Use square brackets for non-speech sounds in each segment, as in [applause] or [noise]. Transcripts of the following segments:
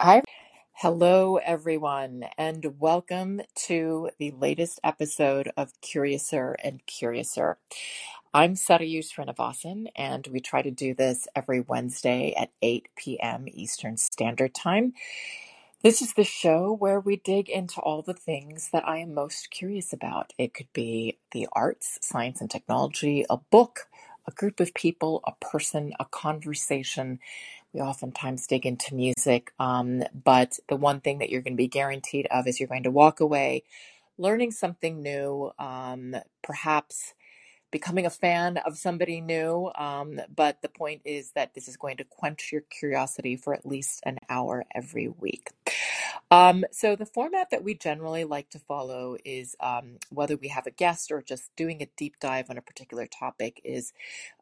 Hi. Hello, everyone, and welcome to the latest episode of Curiouser and Curiouser. I'm Sarayu Srinivasan, and we try to do this every Wednesday at 8 p.m. Eastern Standard Time. This is the show where we dig into all the things that I am most curious about. It could be the arts, science, and technology, a book, a group of people, a person, a conversation. We oftentimes dig into music, um, but the one thing that you're going to be guaranteed of is you're going to walk away learning something new, um, perhaps becoming a fan of somebody new. Um, but the point is that this is going to quench your curiosity for at least an hour every week. Um, so the format that we generally like to follow is um, whether we have a guest or just doing a deep dive on a particular topic is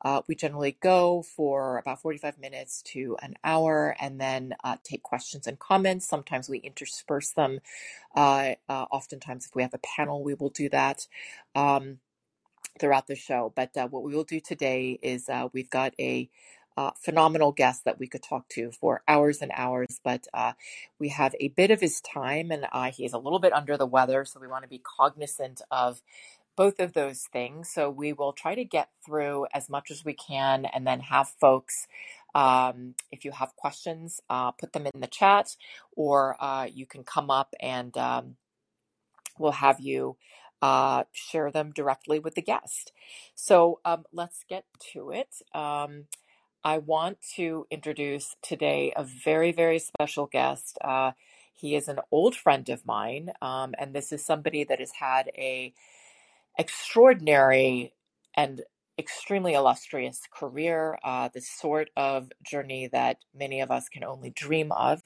uh, we generally go for about 45 minutes to an hour and then uh, take questions and comments. Sometimes we intersperse them. Uh, uh, oftentimes, if we have a panel, we will do that. Um, throughout the show. But uh, what we will do today is uh, we've got a uh, phenomenal guest that we could talk to for hours and hours, but uh, we have a bit of his time, and uh, he is a little bit under the weather, so we want to be cognizant of both of those things. So we will try to get through as much as we can, and then have folks. Um, if you have questions, uh, put them in the chat, or uh, you can come up and um, we'll have you uh, share them directly with the guest. So um, let's get to it. Um, I want to introduce today a very, very special guest. Uh, he is an old friend of mine, um, and this is somebody that has had a extraordinary and extremely illustrious career, uh, the sort of journey that many of us can only dream of.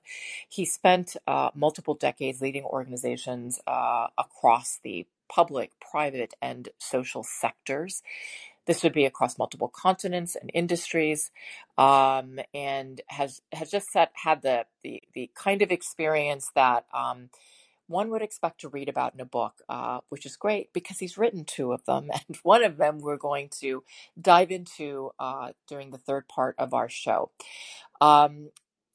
He spent uh, multiple decades leading organizations uh, across the public, private, and social sectors. This would be across multiple continents and industries, um, and has has just set, had the, the the kind of experience that um, one would expect to read about in a book, uh, which is great because he's written two of them, [laughs] and one of them we're going to dive into uh, during the third part of our show. Um,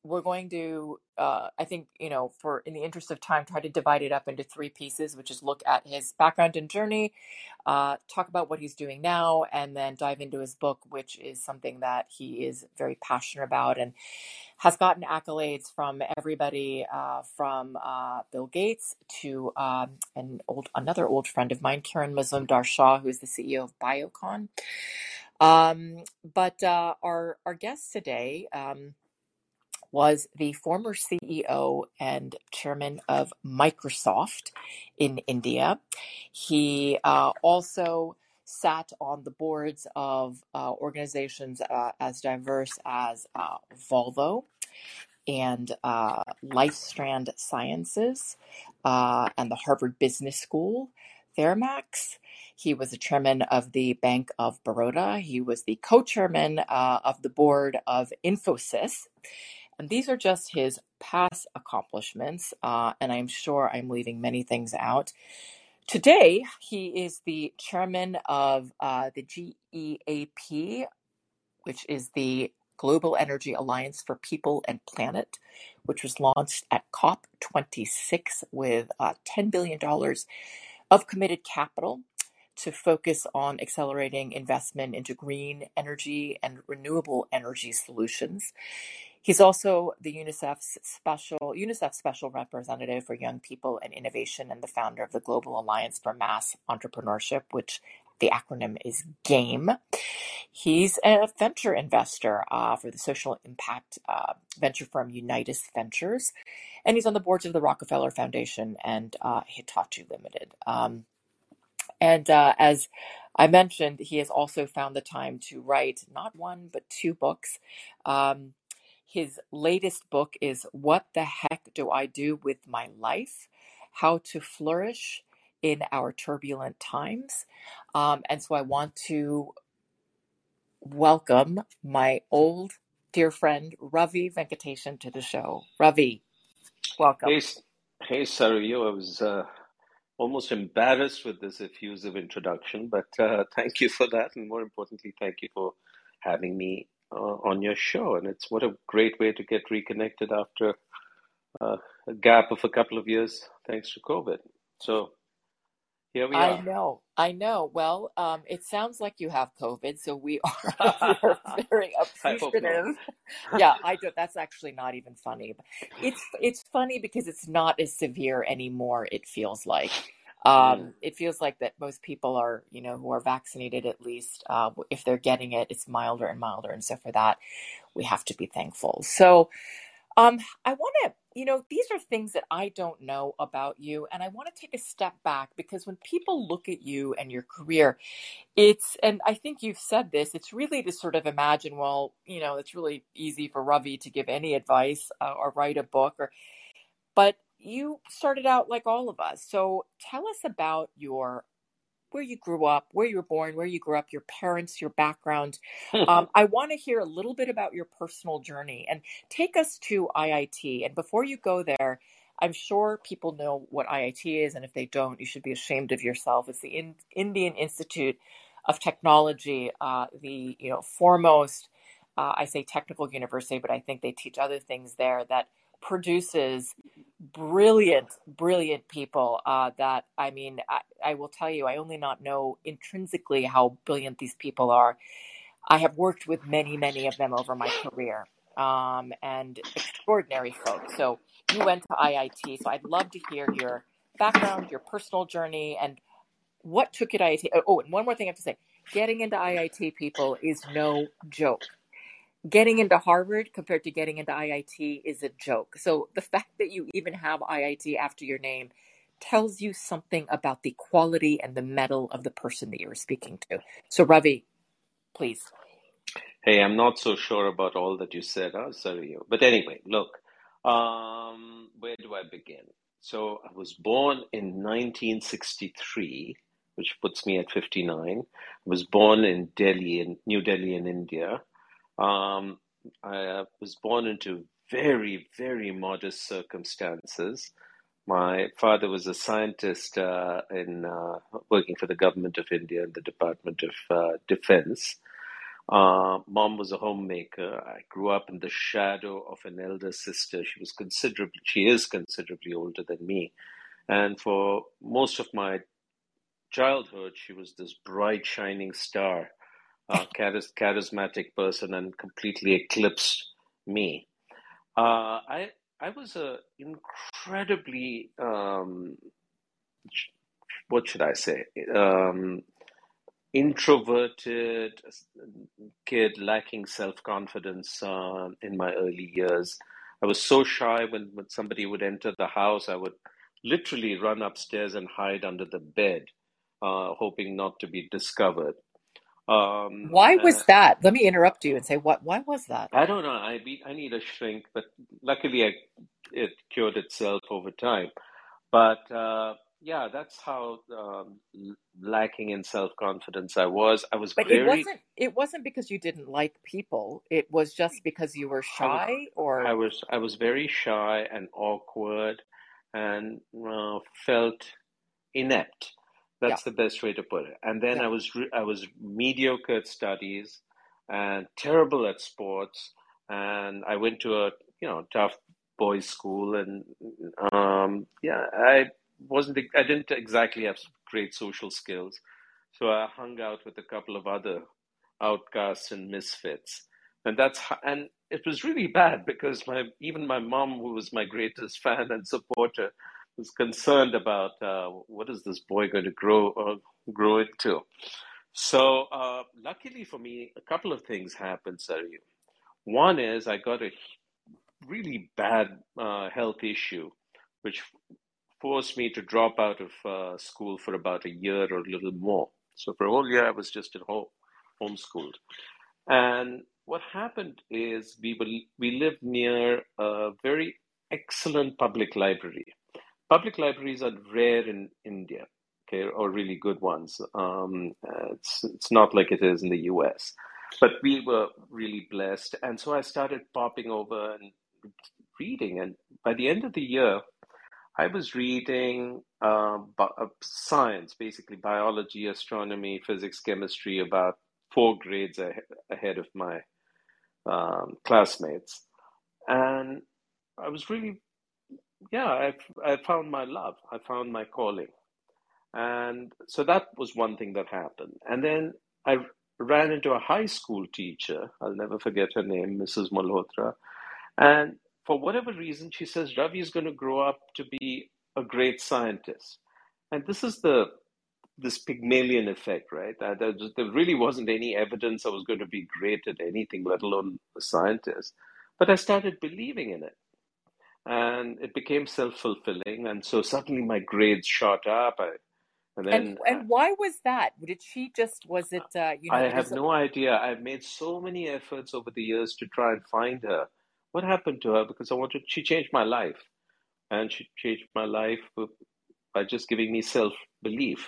we're going to uh, i think you know for in the interest of time try to divide it up into three pieces which is look at his background and journey uh, talk about what he's doing now and then dive into his book which is something that he is very passionate about and has gotten accolades from everybody uh, from uh, bill gates to um, an old another old friend of mine Kiran Mazumdar-Shaw who's the ceo of biocon. Um, but uh, our our guest today um, was the former CEO and chairman of Microsoft in India. He uh, also sat on the boards of uh, organizations uh, as diverse as uh, Volvo and uh, LifeStrand Sciences uh, and the Harvard Business School, Thermax. He was the chairman of the Bank of Baroda. He was the co chairman uh, of the board of Infosys. And these are just his past accomplishments, uh, and I'm sure I'm leaving many things out. Today, he is the chairman of uh, the GEAPP, which is the Global Energy Alliance for People and Planet, which was launched at COP26 with uh, $10 billion of committed capital to focus on accelerating investment into green energy and renewable energy solutions. He's also the UNICEF's special UNICEF special representative for young people and innovation and the founder of the Global Alliance for Mass Entrepreneurship, which the acronym is GAME. He's a venture investor uh, for the social impact uh, venture firm Unitus Ventures, and he's on the boards of the Rockefeller Foundation and uh, Hitachi Limited. Um, and uh, as I mentioned, he has also found the time to write not one, but two books. Um, his latest book is What the Heck Do I Do with My Life? How to Flourish in Our Turbulent Times. Um, and so I want to welcome my old dear friend, Ravi Venkatesan, to the show. Ravi, welcome. Hey, hey, Sarayu. I was uh, almost embarrassed with this effusive introduction, but uh, thank you for that, and more importantly, thank you for having me uh, on your show. And it's what a great way to get reconnected after uh, a gap of a couple of years thanks to COVID. So here we I are. I know, I know. Well, um, it sounds like you have COVID, so we [laughs] are [laughs] very appreciative. Yeah, I do. That's actually not even funny. It's it's funny because it's not as severe anymore. It feels like. Mm. Um, it feels like that most people are, you know, who are vaccinated at least, uh, if they're getting it, it's milder and milder, and so for that, we have to be thankful. So, um, I want to, you know, these are things that I don't know about you, and I want to take a step back because when people look at you and your career, it's, and I think you've said this, it's really to sort of imagine, well, you know, it's really easy for Ravi to give any advice uh, or write a book, or, but you started out like all of us. So tell us about your where you grew up, where you were born, where you grew up, your parents, your background. [laughs] Um, I want to hear a little bit about your personal journey and take us to IIT. And before you go there, I'm sure people know what IIT is, and if they don't, you should be ashamed of yourself. It's the In- Indian Institute of Technology, uh, the you know foremost, uh, I say technical university, but I think they teach other things there that produces brilliant, brilliant people uh, that I mean, I, I will tell you, I only not know intrinsically how brilliant these people are. I have worked with many, many of them over my career um, and extraordinary folks. So you went to IIT, so I'd love to hear your background, your personal journey, and what took you to IIT. Oh, and one more thing I have to say getting into IIT people is no joke getting into Harvard compared to getting into IIT is a joke. So the fact that you even have IIT after your name tells you something about the quality and the mettle of the person that you're speaking to. So Ravi, please. Hey, I'm not so sure about all that you said, huh, Sarayu. But anyway, look, um, where do I begin? So I was born in 1963, which puts me at 59. I was born in Delhi, in New Delhi, in India. Um, I uh, was born into very, very modest circumstances. My father was a scientist uh, in uh, working for the government of India in the Department of uh, Defense. Uh, mom was a homemaker. I grew up in the shadow of an elder sister. She was considerably, she is considerably older than me. And for most of my childhood, she was this bright, shining star uh, charis- charismatic person and completely eclipsed me. Uh, I I was a incredibly um, what should I say um, introverted kid, lacking self confidence uh, in my early years. I was so shy when, when somebody would enter the house, I would literally run upstairs and hide under the bed, uh, hoping not to be discovered. Um, Why uh, was that? Let me interrupt you and say what why was that? I don't know. I be, I need a shrink, but luckily I, it cured itself over time. But uh, yeah, that's how um, lacking in self confidence I was. I was But it wasn't it wasn't because you didn't like people. It was just because you were I, shy I or was I was very shy and awkward, and uh, felt inept. Yeah, That's the best way to put it. And then yeah. I was re- I was mediocre at studies and terrible at sports. And I went to a you know tough boys' school, and um, yeah, I wasn't I didn't exactly have great social skills, so I hung out with a couple of other outcasts and misfits, and that's and it was really bad because my even my mom, who was my greatest fan and supporter, was concerned about uh, what is this boy going to grow uh, grow into. So, uh, luckily for me, a couple of things happened. One is I got a really bad uh, health issue, which forced me to drop out of uh, school for about a year or a little more. So for a whole year, I was just at home, homeschooled. And what happened is we were, we lived near a very excellent public library. Public libraries are rare in India, okay, or really good ones. Um, it's it's not like it is in the US, but we were really blessed, and so I started popping over and reading. And by the end of the year, I was reading bi- uh, science, basically biology, astronomy, physics, chemistry, about four grades ahe- ahead of my um, classmates, and I was really yeah, I I found my love. I found my calling, and so that was one thing that happened. And then I ran into a high school teacher. I'll never forget her name, Mrs. Malhotra. And for whatever reason, she says Ravi is going to grow up to be a great scientist. And this is the this Pygmalion effect, right? There, just, there really wasn't any evidence I was going to be great at anything, let alone a scientist. But I started believing in it. And it became self fulfilling. And so suddenly my grades shot up. I, and then And and why was that? Did she just was it uh, you I have no idea. I've made so many efforts over the years to try and find her. What happened to her? Because I wanted, she changed my life. And she changed my life by just giving me self belief.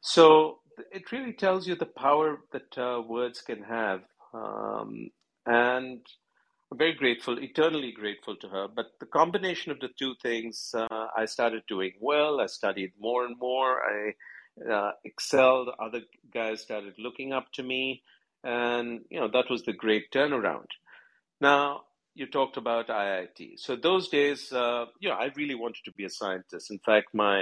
So it really tells you the power that uh, words can have. Um, and very grateful, eternally grateful to her. But the combination of the two things, uh, I started doing well. I studied more and more. I uh, excelled. Other guys started looking up to me. And, you know, that was the great turnaround. Now, you talked about IIT. So those days, uh, you know, I really wanted to be a scientist. In fact, my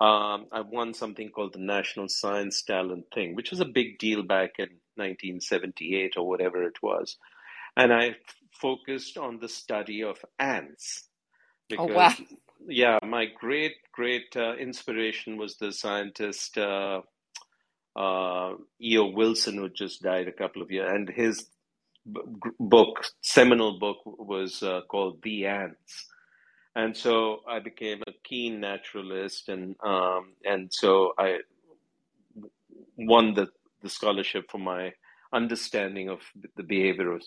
um, I won something called the National Science Talent Thing, which was a big deal back in 1978 or whatever it was. And I focused on the study of ants oh wow. because, yeah, my great, great uh, inspiration was the scientist uh, uh, E.O. Wilson, who just died a couple of years, and his b- book, seminal book, was uh, called The Ants and so I became a keen naturalist, and um, and so I won the, the scholarship for my understanding of the behavior of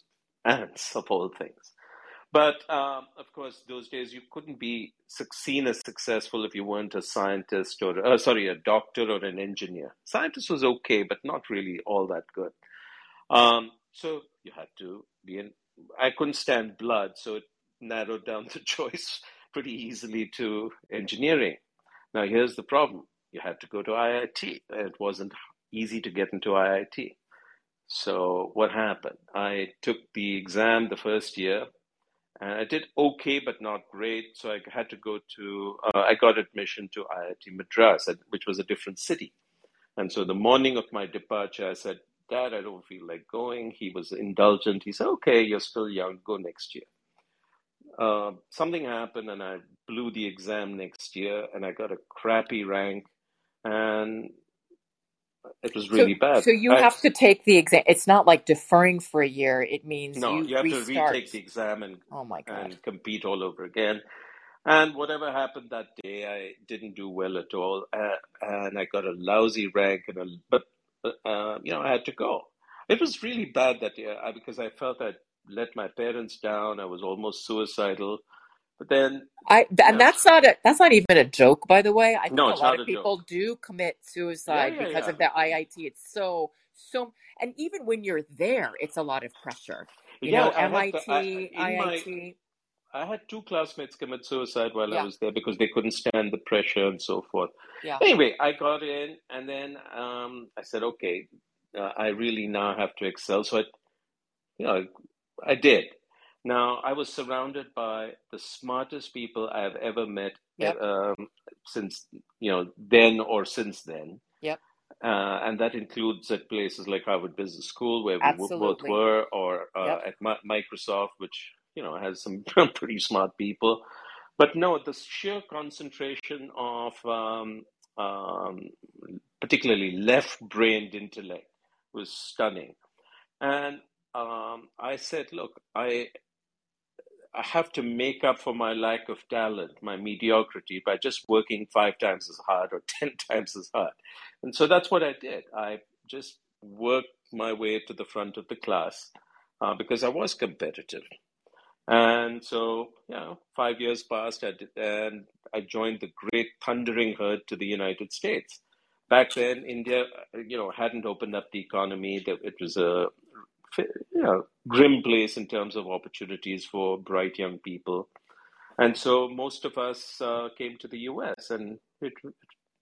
ants, [laughs] of all things. But um, of course, those days you couldn't be seen as successful if you weren't a scientist or, uh, sorry, a doctor or an engineer. Scientist was okay, but not really all that good. Um, so you had to be in. I couldn't stand blood, so it narrowed down the [laughs] choice pretty easily to engineering. Now, here's the problem you had to go to IIT. It wasn't easy to get into IIT. So, what happened? I took the exam the first year and I did okay, but not great. So, I had to go to, uh, I got admission to IIT Madras, which was a different city. And so, the morning of my departure, I said, Dad, I don't feel like going. He was indulgent. He said, Okay, you're still young, go next year. Uh, something happened and I blew the exam next year and I got a crappy rank and it was So really bad. so you I have to take the exam. It's not like deferring for a year. It means no, you you have to retake the exam and Oh my God. and compete all over again. And whatever happened that day, I didn't do well at all, uh, and I got a lousy rank. And a, but uh, uh, you know, I had to go. It was really bad that year because I felt I'd let my parents down. I was almost suicidal. But then, I and yeah, that's not a that's not even a joke, by the way. I think no, a lot of people joke. do commit suicide yeah, because yeah. of the IIT. It's so so, and even when you're there, it's a lot of pressure. You Yeah, know, I had the, I, MIT, my IIT. I had two classmates commit suicide while I was there because they couldn't stand the pressure and so forth. yeah. Anyway, I got in, and then um, I said, okay, uh, I really now have to excel. So I, you know, I did. Now I was surrounded by the smartest people I have ever met Yep, uh, um, since you know then or since then, yep. uh, and that includes at places like Harvard Business School where we w- both were, or uh, Yep. at Mi- Microsoft, which you know has some [laughs] pretty smart people. But no, the sheer concentration of um, um, particularly left-brained intellect was stunning. And um, I said, look, I I have to make up for my lack of talent, my mediocrity, by just working five times as hard or [laughs] ten times as hard. And so that's what I did. I just worked my way to the front of the class uh, because I was competitive. And so, you know, five years passed, I did, and I joined the great thundering herd to the United States. Back then, India, uh, you know, hadn't opened up the economy. It was a, you know, grim place in terms of opportunities for bright young people. And so most of us uh, came to the US, and it,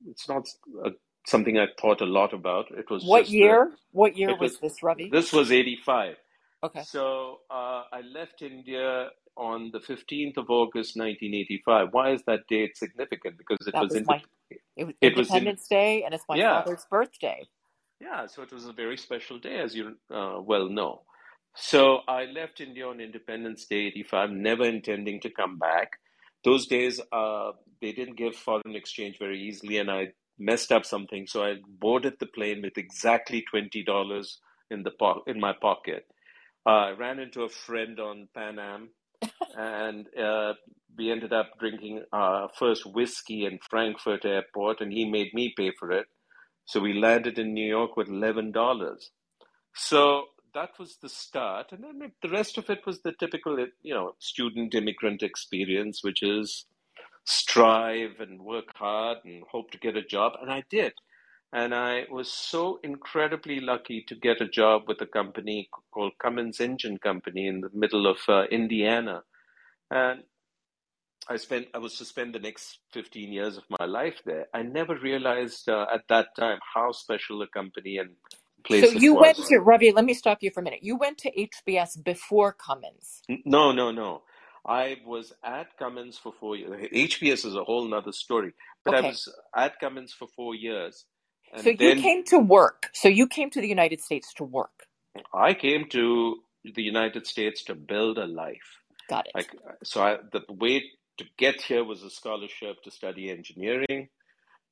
it's not uh something I thought a lot about. It was What the, year? What year was, was this, Ravi? this was 85. Okay. So uh, I left India on the 15th of August 1985. Why is that date significant? Because it That was, was my it was it was in, Independence Day and it's my yeah, father's birthday. Yeah, so it was a very special day, as you uh, well know. So I left India on Independence Day 85, never intending to come back. Those days, uh, they didn't give foreign exchange very easily, and I messed up something. So I boarded the plane with exactly $20 in, the po- in my pocket. Uh, I ran into a friend on Pan Am, [laughs] and uh, we ended up drinking our first whiskey in Frankfurt Airport, and he made me pay for it. So we landed in New York with $11. So that was the start. And then the rest of it was the typical, you know, student immigrant experience, which is strive and work hard and hope to get a job. And I did. And I was so incredibly lucky to get a job with a company called Cummins Engine Company in the middle of uh, Indiana. And I spent I was to spend the next 15 years of my life there. I never realized uh, at that time how special a company and So place it you went to Ravi, let me stop you for a minute. You went to HBS before Cummins. No, no, no. I was at Cummins for four years. HBS is a whole nother story. But I was at Cummins for four years. So you then came to work. So you came to the United States to work. I came to the United States to build a life. Got it. Like, so I, the way to get here was a scholarship to study engineering,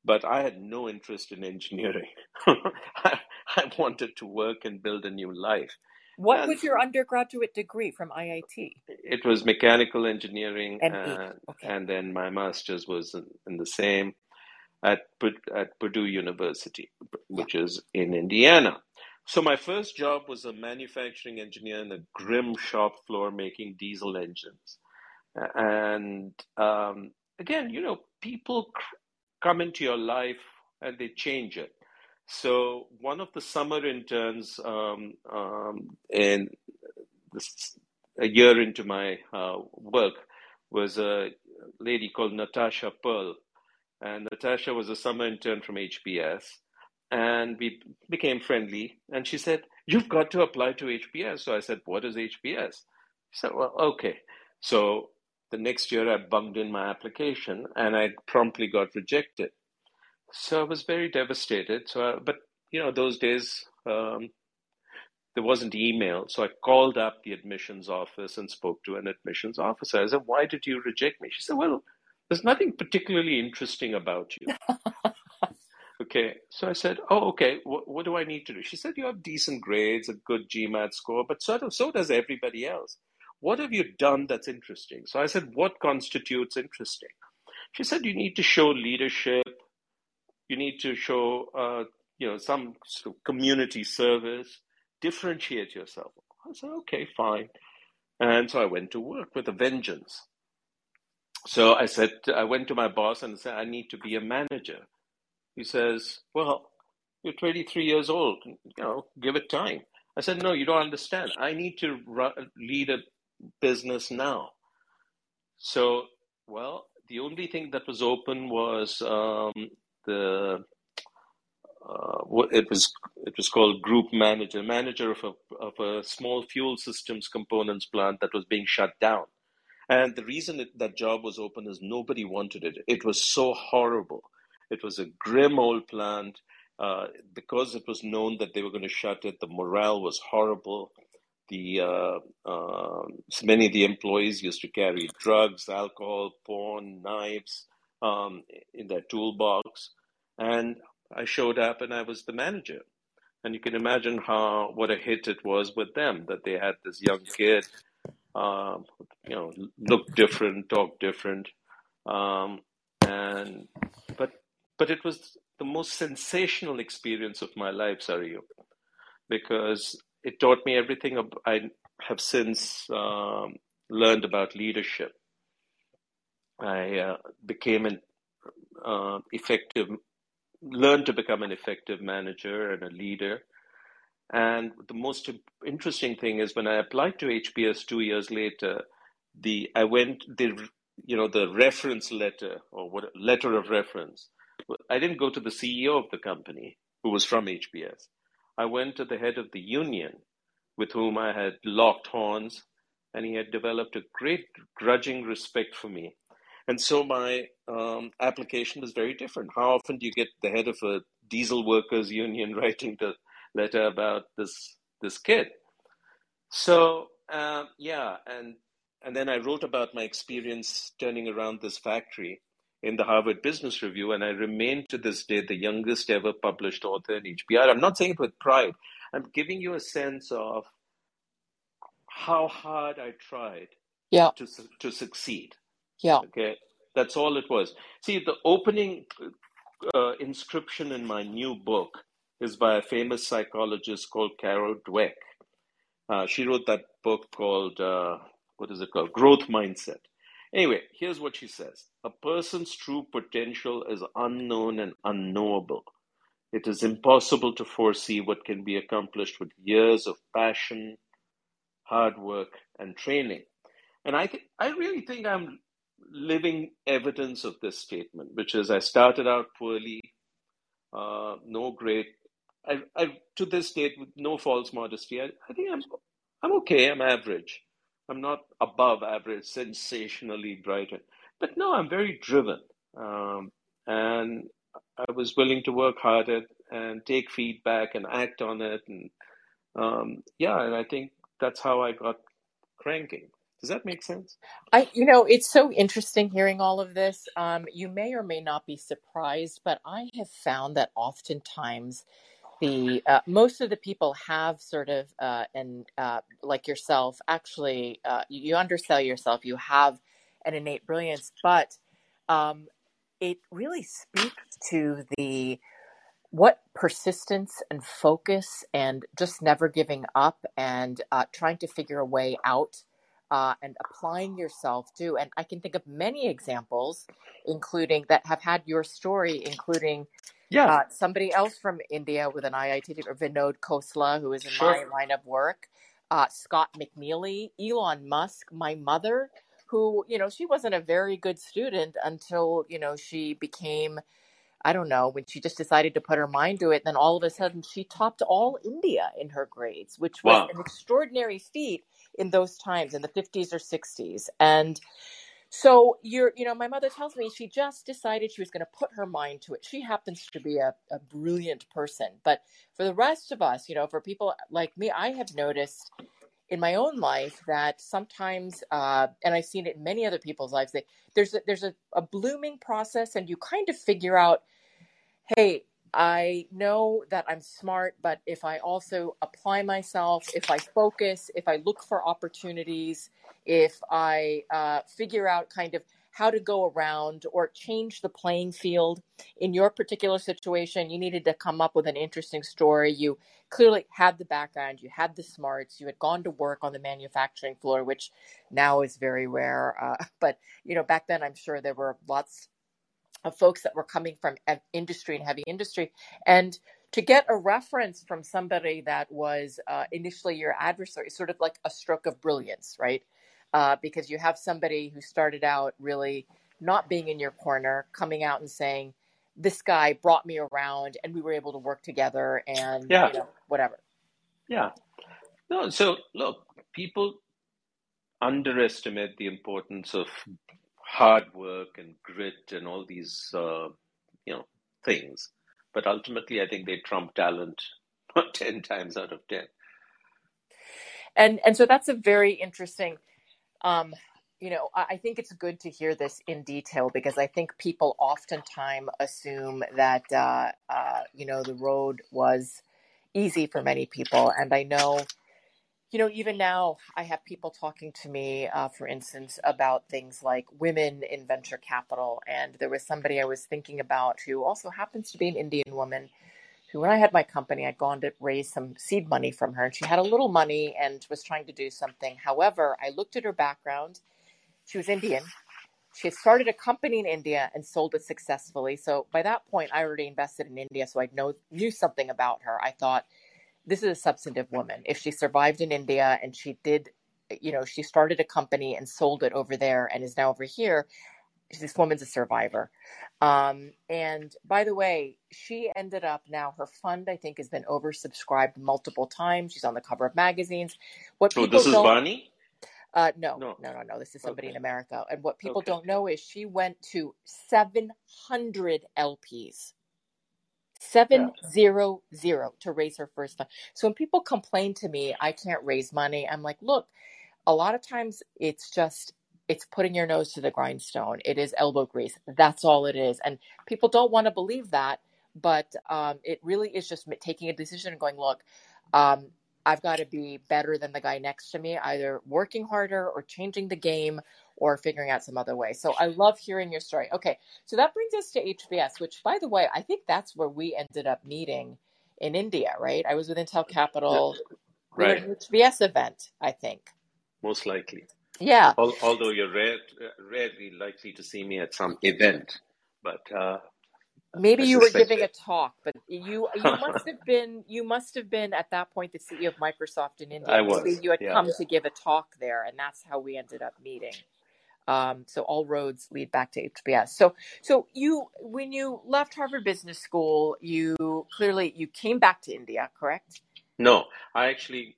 but I had no interest in engineering. [laughs] I, I wanted to work and build a new life. What And was your undergraduate degree from IIT? it was mechanical engineering, and, uh, Okay. and then my master's was in, in the same at, at Purdue University, Yeah. which is in Indiana. So my first job was a manufacturing engineer in a grim shop floor making diesel engines. And um, again, you know, people cr- come into your life and they change it. So one of the summer interns um, um, in this, a year into my uh, work was a lady called Natasha Pearl. And Natasha was a summer intern from HBS. And we became friendly. And she said, You've got to apply to HBS. So I said, What is HBS? She said, Well, okay. So the next year I bunged in my application and I promptly got rejected. So I was very devastated. So, I, but you know, those days um, there wasn't email. So I called up the admissions office and spoke to an admissions officer. I said, Why did you reject me? She said, Well, there's nothing particularly interesting about you. [laughs] Okay, so I said, "Oh, okay. What, what do I need to do?" She said, "You have decent grades, a good GMAT score, but sort of so does everybody else. What have you done that's interesting?" So I said, "What constitutes interesting?" She said, "You need to show leadership. You need to show, uh, you know, some sort of community service. Differentiate yourself." I said, "Okay, fine." And so I went to work with a vengeance. So I said, I went to my boss and said, "I need to be a manager." He says, Well, you're 23 years old. You know, give it time. I said, No, you don't understand. I need to run, lead a business now. So, well, the only thing that was open was um, the uh, it was it was called group manager, manager of a of a small fuel systems components plant that was being shut down. And the reason it, that job was open is nobody wanted it. It was so horrible. It was a grim old plant. Uh, because it was known that they were going to shut it, the morale was horrible. The uh, so many of the employees used to carry drugs, alcohol, porn, knives um, in their toolbox. And I showed up, and I was the manager. And you can imagine how what a hit it was with them that they had this young kid um, you know, look different, talk different, um, and but but it was the most sensational experience of my life, Sarayu, because it taught me everything I have since um, learned about leadership. I uh, became an uh, effective, learned to become an effective manager and a leader. And the most interesting thing is when I applied to HBS two years later, the I went the you know the reference letter or what letter of reference. I didn't go to the CEO of the company who was from HBS. I went to the head of the union with whom I had locked horns and he had developed a great grudging respect for me. And so my um, application was very different. How often do you get the head of a diesel workers union [laughs] writing the letter about this this kid? So uh, yeah, and and then I wrote about my experience turning around this factory in the Harvard Business Review, and I remain to this day the youngest ever published author in HBR. I'm not saying it with pride. I'm giving you a sense of how hard I tried Yeah. to to succeed. Yeah. Okay, that's all it was. See, the opening uh, inscription in my new book is by a famous psychologist called Carol Dweck. Uh, she wrote that book called uh, what is it called? Growth Mindset. Anyway, here's what she says: A person's true potential is unknown and unknowable. It is impossible to foresee what can be accomplished with years of passion, hard work, and training. And I, th- I really think I'm living evidence of this statement, which is I started out poorly, uh, no great. I, I to this date, with no false modesty, I, I think I'm I'm okay. I'm average. I'm not above average, sensationally bright, but no, I'm very driven, um, and I was willing to work hard at and take feedback and act on it, and um, yeah, and I think that's how I got cranking. Does that make sense? I, you know, it's so interesting hearing all of this. Um, you may or may not be surprised, but I have found that oftentimes the uh, most of the people have sort of uh, and uh, like yourself, actually, uh, you undersell yourself. You have an innate brilliance, but um, it really speaks to the what persistence and focus and just never giving up and uh, trying to figure a way out uh, and applying yourself to. And I can think of many examples, including that have had your story, including Yeah, uh, somebody else from India with an IIT, degree, Vinod Khosla, who is in sure. my line of work, uh, Scott McNealy, Elon Musk, my mother, who, you know, she wasn't a very good student until, you know, she became I don't know, when she just decided to put her mind to it, then all of a sudden she topped all India in her grades, which was Wow. an extraordinary feat in those times in the 50s or 60s. And so you're, you know, my mother tells me she just decided she was going to put her mind to it. She happens to be a, a brilliant person. But for the rest of us, you know, for people like me, I have noticed in my own life that sometimes, uh, and I've seen it in many other people's lives, that there's a, there's a, a blooming process, and you kind of figure out hey, I know that I'm smart, but if I also apply myself, if I focus, if I look for opportunities, if I uh, figure out kind of how to go around or change the playing field in your particular situation, you needed to come up with an interesting story. You clearly had the background, you had the smarts, you had gone to work on the manufacturing floor, which now is very rare. Uh, [laughs] but you know, back then, I'm sure there were lots of folks that were coming from industry and heavy industry. And to get a reference from somebody that was uh, initially your adversary, sort of like a stroke of brilliance, right? Uh, because you have somebody who started out really not being in your corner, coming out and saying, this guy brought me around and we were able to work together and, Yeah, you know, whatever. yeah. No, so look, people underestimate the importance of hard work and grit and all these, uh, you know, things. But ultimately, I think they trump talent [laughs] 10 times out of 10. And, and so that's a very interesting Um, you know, I think it's good to hear this in detail because I think people oftentimes assume that, uh, uh, you know, the road was easy for many people. And I know, you know, even now I have people talking to me, uh, for instance, about things like women in venture capital. And there was somebody I was thinking about who also happens to be an Indian woman who, when I had my company, I'd gone to raise some seed money from her. And she had a little money and was trying to do something. However, I looked at her background she was Indian. She had started a company in India and sold it successfully. So by that point, I already invested in India, so I know knew something about her. I thought this is a substantive woman. If she survived in India and she did, you know, she started a company and sold it over there and is now over here, this woman's a survivor. Um, and by the way, she ended up now her fund I think has been oversubscribed multiple times. She's on the cover of magazines. What Oh, this is Vani? Uh, no, No. no, no, no. This is somebody Okay. in America. And what people Okay. don't know is she went to 700 LPs. Seven zero zero to raise her first fund. So when people complain to me, I can't raise money. I'm like, look, a lot of times it's just it's putting your nose to the grindstone. It is elbow grease. That's all it is. And people don't want to believe that, but um, it really is just taking a decision and going, look, um, I've got to be better than the guy next to me, either working harder or changing the game or figuring out some other way. So I love hearing your story. Okay, so that brings us to HBS, which, by the way, I think that's where we ended up meeting in India, right? I was with Intel Capital. We were at Right. HBS event, I think. Most likely. Yeah. Al- Although you're rare, rarely likely to see me at some event, but uh, Maybe I you were giving a talk, but you you [laughs] must have been you must have been at that point the CEO of Microsoft in India. I was, you had yeah. come to give a talk there, and that's how we ended up meeting. Um, so all roads lead back to HBS. So so you when you left Harvard Business School, you clearly you came back to India, correct? No, I actually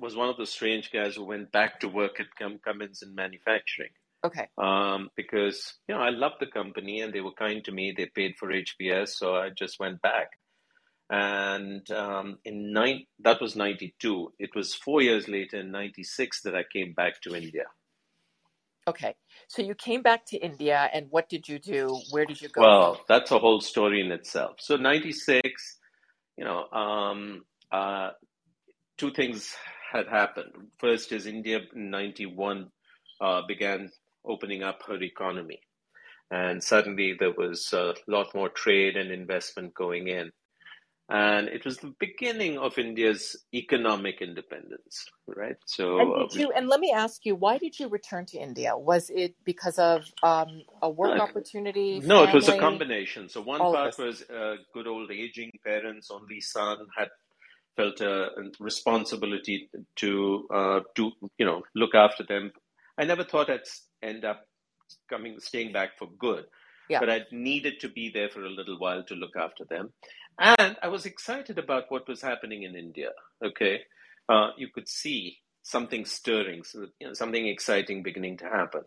was one of the strange guys who went back to work at Cum- Cummins in manufacturing. Okay. Um, because you know I loved the company and they were kind to me. They paid for HBS, so I just went back. And um, in nine, that was ninety two. It was four years later, in ninety six, that I came back to India. Okay. So you came back to India, and what did you do? Where did you go Well, that's a whole story in itself. So ninety six, you know, um, uh, two things had happened. First is India in 91 uh, began opening up her economy. And suddenly there was a lot more trade and investment going in. And it was the beginning of India's economic independence, right? So, And uh, did you? And let me ask you, why did you return to India? Was it because of um, a work opportunity, no, it was a combination. So one all part was uh, good old aging parents, only son had felt a responsibility to uh, to you know look after them. I never thought I'd end up coming staying back for good, Yeah. but I needed to be there for a little while to look after them, and I was excited about what was happening in India. Okay, uh, you could see something stirring, so, you know, something exciting beginning to happen,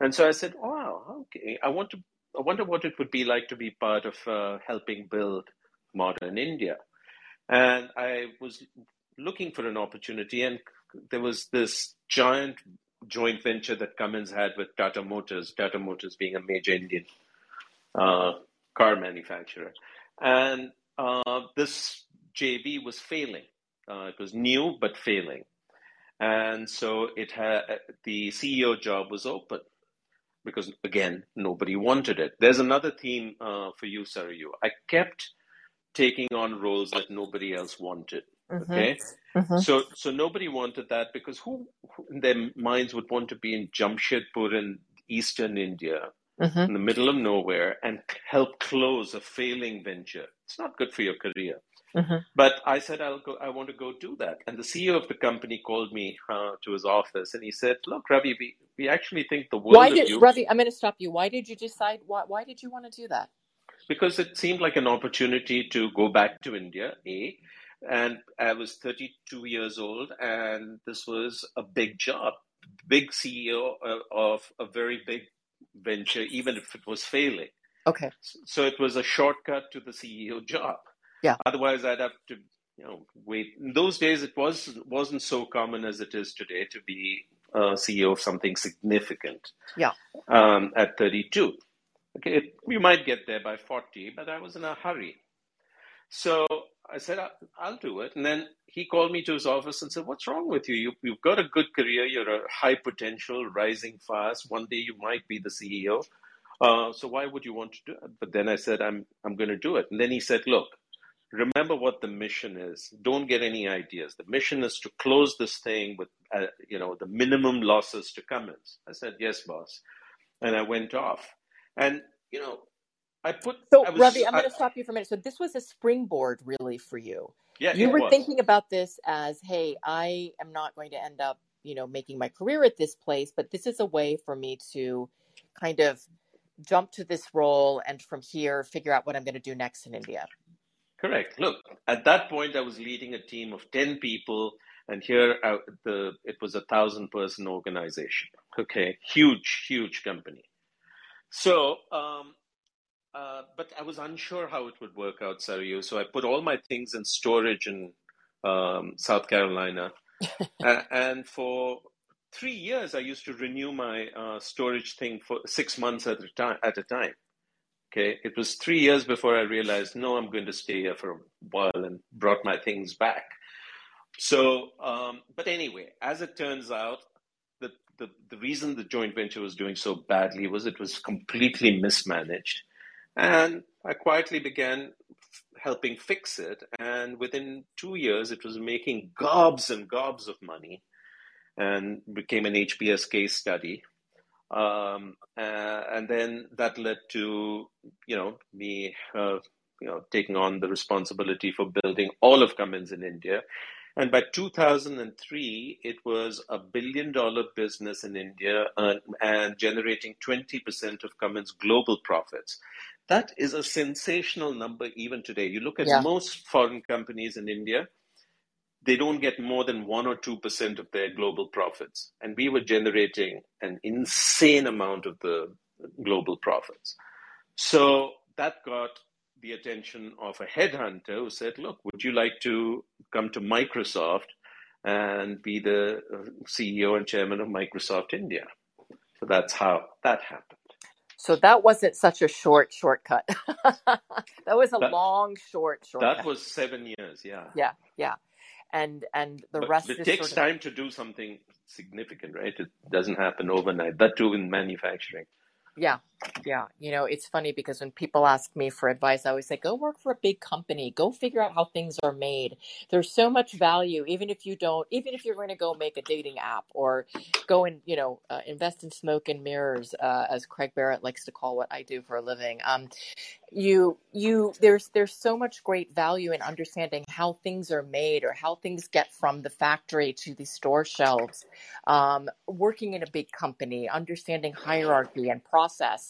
and so I said, "Wow, okay, I want to." I wonder what it would be like to be part of uh, helping build modern India. And I was looking for an opportunity, and there was this giant joint venture that Cummins had with Tata Motors, Tata Motors being a major Indian uh, car manufacturer. And uh, this JV was failing. Uh, it was new, but failing. And so it had the CEO job was open because, again, nobody wanted it. There's another theme uh, for you, Sarayu. I kept taking on roles that nobody else wanted. Mm-hmm. Okay, Mm-hmm. so so nobody wanted that because who, who in their minds would want to be in Jamshedpur in eastern India, Mm-hmm. in the middle of nowhere, and help close a failing venture? It's not good for your career. Mm-hmm. But I said I'll go. I want to go do that. And the CEO of the company called me uh, to his office, and he said, "Look, Ravi, we, we actually think the Why world of did you Ravi? I'm going to stop you. Why did you decide? Why Why did you want to do that? Because it seemed like an opportunity to go back to India. A, and I was 32 years old, and this was a big job, big CEO of, of a very big venture, even if it was failing. Okay. So it was a shortcut to the CEO job. Yeah. Otherwise, I'd have to, you know, wait. In those days, it was wasn't so common as it is today to be a CEO of something significant. Yeah. Um, at 32, okay, it, you might get there by 40, but I was in a hurry. So I said, "I- I'll do it. And then he called me to his office and said, What's wrong with you? you? You've got a good career. You're a high potential, rising fast. One day you might be the CEO. Uh, so why would you want to do it? But then I said, I'm, I'm going to do it. And then he said, Look, remember what the mission is. Don't get any ideas. The mission is to close this thing with, uh, you know, the minimum losses to Cummins. I said, Yes, boss. And I went off. And, you know, I put, So I was, Ravi, I'm going to stop you for a minute. So this was a springboard, really, for you. yeah, You were was. thinking about this as, hey, I am not going to end up, you know, making my career at this place, but this is a way for me to kind of jump to this role and from here figure out what I'm going to do next in India. Correct. Look, at that point, I was leading a team of 10 people and here uh, the it was a thousand person organization. Okay, huge, huge company. So, um, uh, but I was unsure how it would work out, Sarayu. So I put all my things in storage in um, South Carolina, [laughs] uh, and for three years I used to renew my uh, storage thing for six months at a time. At a time. Okay, it was three years before I realized, no, I'm going to stay here for a while, and brought my things back. So, um, but anyway, as it turns out, the, the, the reason the joint venture was doing so badly was it was completely mismanaged. And I quietly began helping fix it. And within two years, it was making gobs and gobs of money and became an HBS case study. Um, uh, and then that led to, you know, me, uh, you know, taking on the responsibility for building all of Cummins in India and by 2003, it was a billion dollar business in India uh, and generating 20% of Cummins' global profits. That is a sensational number even today. You look at Yeah. most foreign companies in India, they don't get more than 1 or 2% of their global profits. And we were generating an insane amount of the global profits. So that got the attention of a headhunter who said, Look, would you like to come to Microsoft and be the uh, CEO and chairman of Microsoft India? So that's how that happened. So that wasn't such a short shortcut. [laughs] that was a That, long, short shortcut. that was seven years, yeah. Yeah, yeah. And and the But rest it is takes sort of time to do something significant, right? It doesn't happen overnight. That too in manufacturing. Yeah, yeah. You know, it's funny because when people ask me for advice, I always say, go work for a big company. Go figure out how things are made. There's so much value, even if you don't, even if you're going to go make a dating app or go and, you know, uh, invest in smoke and mirrors, uh, as Craig Barrett likes to call what I do for a living. Um, you, you, there's, there's so much great value in understanding how things are made or how things get from the factory to the store shelves um, working in a big company, understanding hierarchy and process,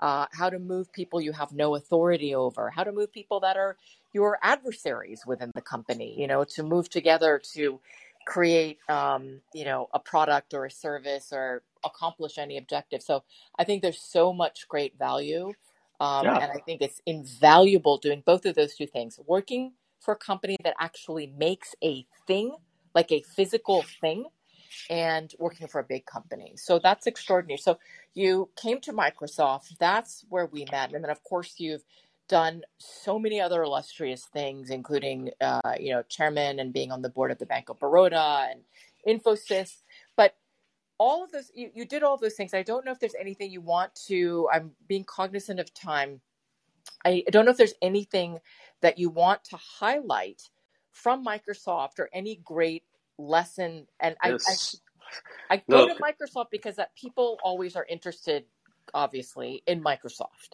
uh, how to move people you have no authority over, how to move people that are your adversaries within the company, you know, to move together to create, um, you know, a product or a service or accomplish any objective. So I think there's so much great value. Um, Yeah, and I think it's invaluable doing both of those two things working for a company that actually makes a thing, like a physical thing, and working for a big company. So that's extraordinary. So you came to Microsoft. That's where we met, and then of course you've done so many other illustrious things, including uh, you know chairman and being on the board of the Bank of Baroda and Infosys. But all of those, you, you did all those things. I don't know if there's anything you want to. I'm being cognizant of time. I don't know if there's anything that you want to highlight from Microsoft or any great lesson. And I, I. I go to Microsoft because that people always are interested, obviously, in Microsoft.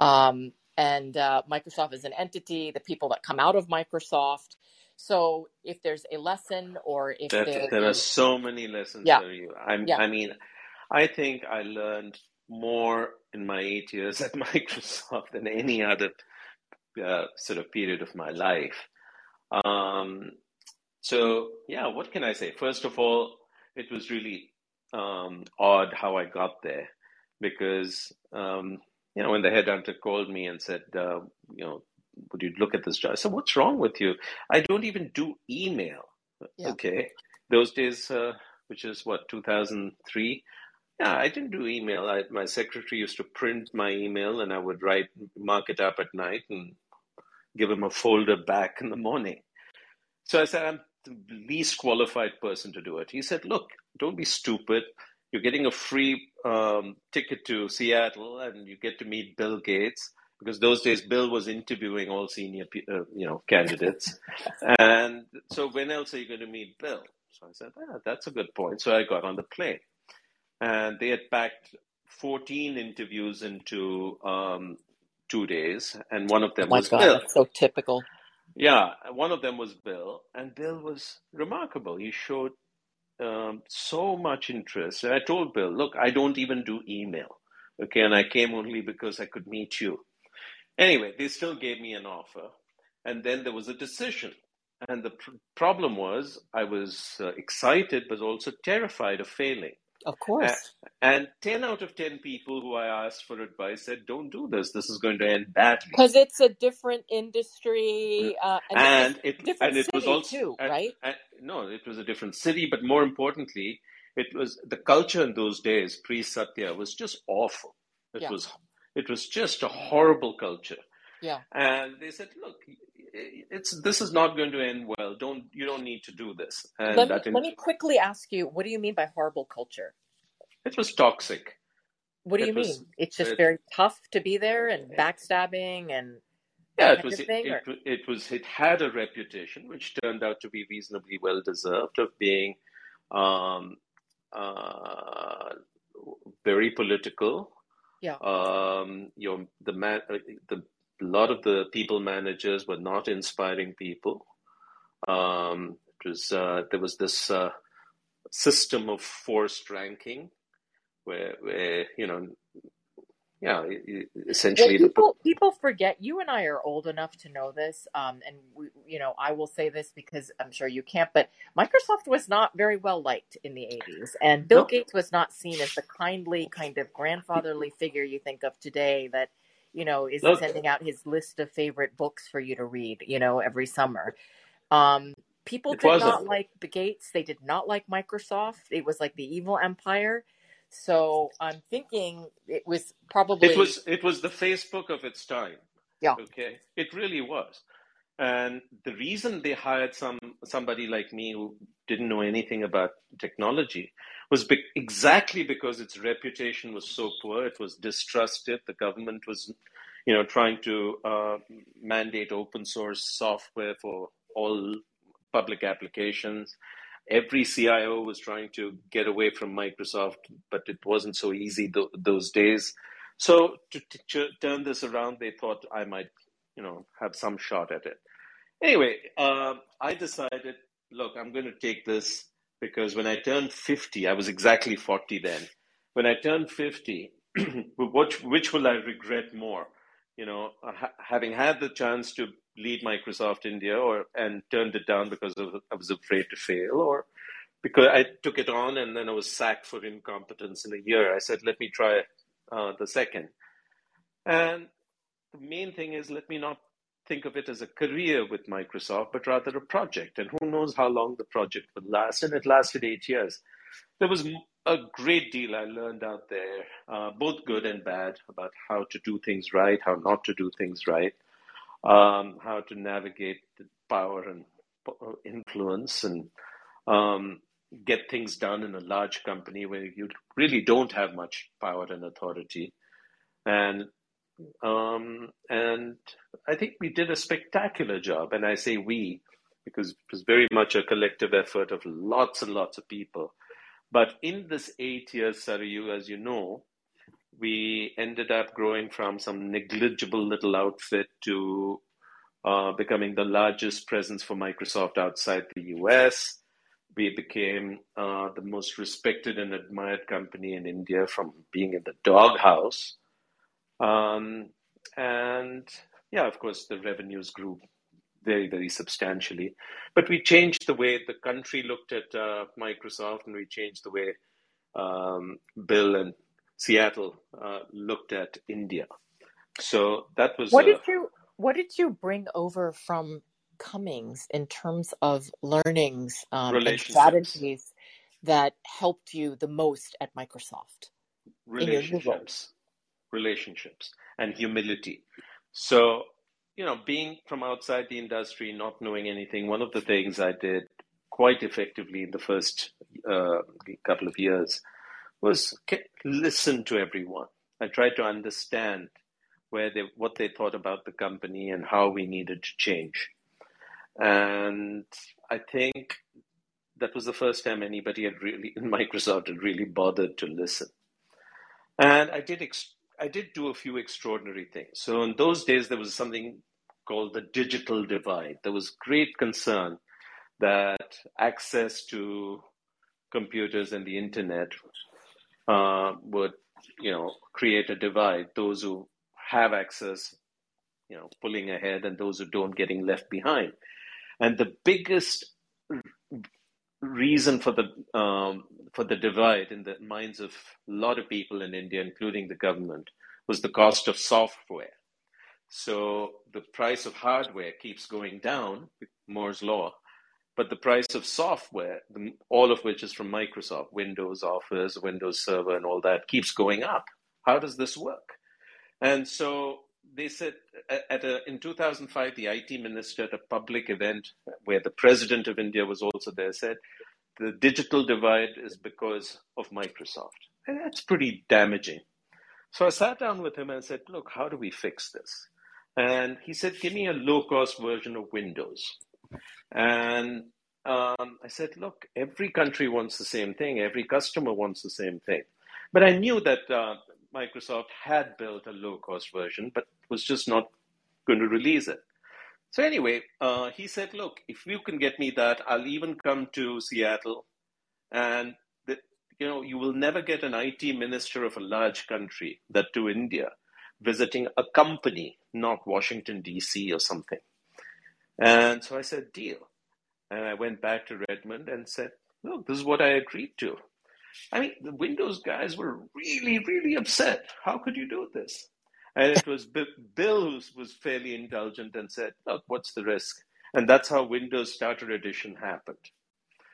Um, and uh, Microsoft is an entity, the people that come out of Microsoft. So if there's a lesson or if That there there are so many lessons yeah, for you. I'm, yeah, I mean, I think I learned more in my eight years [laughs] at Microsoft than any other uh, sort of period of my life. Um, so yeah, what can I say? First of all, it was really um, odd how I got there because um, you know when the headhunter called me and said, uh, you know, would you look at this job? I said, what's wrong with you? I don't even do email. yeah, Okay, those days, uh, which is what 2003. Yeah, I didn't do email. I, my secretary used to print my email, and I would write, mark it up at night, and give him a folder back in the morning. So I said, I'm the least qualified person to do it. He said, Look, don't be stupid. You're getting a free um, ticket to Seattle and you get to meet Bill Gates because those days Bill was interviewing all senior uh, you know candidates. And so when else are you going to meet Bill? So I said, ah, that's a good point. So I got on the plane and they had packed 14 interviews into um, two days and one of oh them my was God, Bill. so typical. Yeah, one of them was Bill, and Bill was remarkable. He showed um, so much interest. And I told Bill, look, I don't even do email. Okay, and I came only because I could meet you. Anyway, they still gave me an offer. And then there was a decision. and the pr- problem was I was uh, excited, but also terrified of failing. Of course. And 10 out of 10 people who I asked for advice said, don't do this. This is going to end badly. Because it's a different industry. Uh, and, and it, different and it was also, too, and, right? And, no, it was a different city, but more importantly, it was the culture in those days, pre Satya, was just awful. It Yeah. was it was just a horrible culture. Yeah. And they said, look, it's this is not going to end well. Don't you don't need to do this. And Let me, let me quickly ask you, what do you mean by horrible culture? it was toxic. What do It you was- mean? It's just it- very tough to be there and backstabbing and Yeah, it was thing, it, it, it was it had a reputation which turned out to be reasonably well deserved of being um, uh, very political. Yeah. Um, your the man uh, the a lot of the people managers were not inspiring people. Um, it was uh, there was this uh, system of forced ranking where where you know yeah e- e- Well, essentially the people people forget. You and I are old enough to know this, um, and we, you know I will say this because I'm sure you can't. But Microsoft was not very well liked in the '80s, and Bill No. Gates was not seen as the kindly kind of grandfatherly figure you think of today. That you know is Look. sending out his list of favorite books for you to read. You know every summer. Um, people It did wasn't. not like the Gates. They did not like Microsoft. It was like the evil empire. So I'm thinking it was probably It was it was the Facebook of its time. Yeah. Okay. It really was. And the reason they hired some somebody like me who didn't know anything about technology was be- exactly because its reputation was so poor. It was distrusted. The government was, you know, trying to uh, mandate open source software for all public applications. Every CIO was trying to get away from Microsoft, but it wasn't so easy th- those days. So to, to turn this around, they thought I might, you know, have some shot at it. Anyway, um, I decided, look, I'm going to take this because when I turned 50, I was exactly 40 then. When I turned 50, [clears throat] which, which will I regret more? You know, ha- having had the chance to lead Microsoft India or and turned it down because of, I was afraid to fail or because I took it on and then I was sacked for incompetence in a year. I said, let me try uh, the second. And the main thing is, let me not think of it as a career with Microsoft, but rather a project. And who knows how long the project would last. And it lasted eight years. There was a great deal I learned out there, uh, both good and bad, about how to do things right, how not to do things right, um, how to navigate the power and influence, and um, get things done in a large company where you really don't have much power and authority. And um, and I think we did a spectacular job. And I say we because it was very much a collective effort of lots and lots of people. But in this eight years, Sarayu, as you know, we ended up growing from some negligible little outfit to uh, becoming the largest presence for Microsoft outside the US. We became uh, the most respected and admired company in India from being in the doghouse. Um, and yeah, of course, the revenues grew very, very substantially. But we changed the way the country looked at uh, Microsoft, and we changed the way um, Bill and Seattle uh, looked at India. So that was What uh, did you What did you bring over from Cummins in terms of learnings um, and strategies that helped you the most at Microsoft in your relationships, relationships, and humility. So, you know, being from outside the industry, not knowing anything, one of the things I did quite effectively in the first uh, couple of years was listen to everyone. I tried to understand where they, what they thought about the company and how we needed to change. And I think that was the first time anybody had really, in [laughs] Microsoft, had really bothered to listen. And I did, ex- I did do a few extraordinary things. So in those days, there was something called the digital divide. There was great concern that access to computers and the internet uh, would, you know, create a divide. Those who have access, you know, pulling ahead, and those who don't getting left behind. And the biggest reason for the um, for the divide in the minds of a lot of people in India, including the government, was the cost of software. So the price of hardware keeps going down, Moore's law, but the price of software, all of which is from Microsoft, Windows Office, Windows Server, and all that, keeps going up. How does this work? And so they said at a, in 2005, the IT minister at a public event where the president of India was also there said, the digital divide is because of Microsoft. And that's pretty damaging. So I sat down with him and said, look, how do we fix this? And he said, give me a low cost version of Windows. And um, I said, look, every country wants the same thing. Every customer wants the same thing. But I knew that uh, Microsoft had built a low cost version, but was just not going to release it. So anyway, uh, he said, look, if you can get me that, I'll even come to Seattle and the, you know, you will never get an IT minister of a large country, that to India, visiting a company, not Washington, D.C. or something. And so I said, deal. And I went back to Redmond and said, look, this is what I agreed to. I mean, the Windows guys were really, really upset. How could you do this? And it was Bill who was fairly indulgent and said, look, what's the risk? And that's how Windows Starter Edition happened.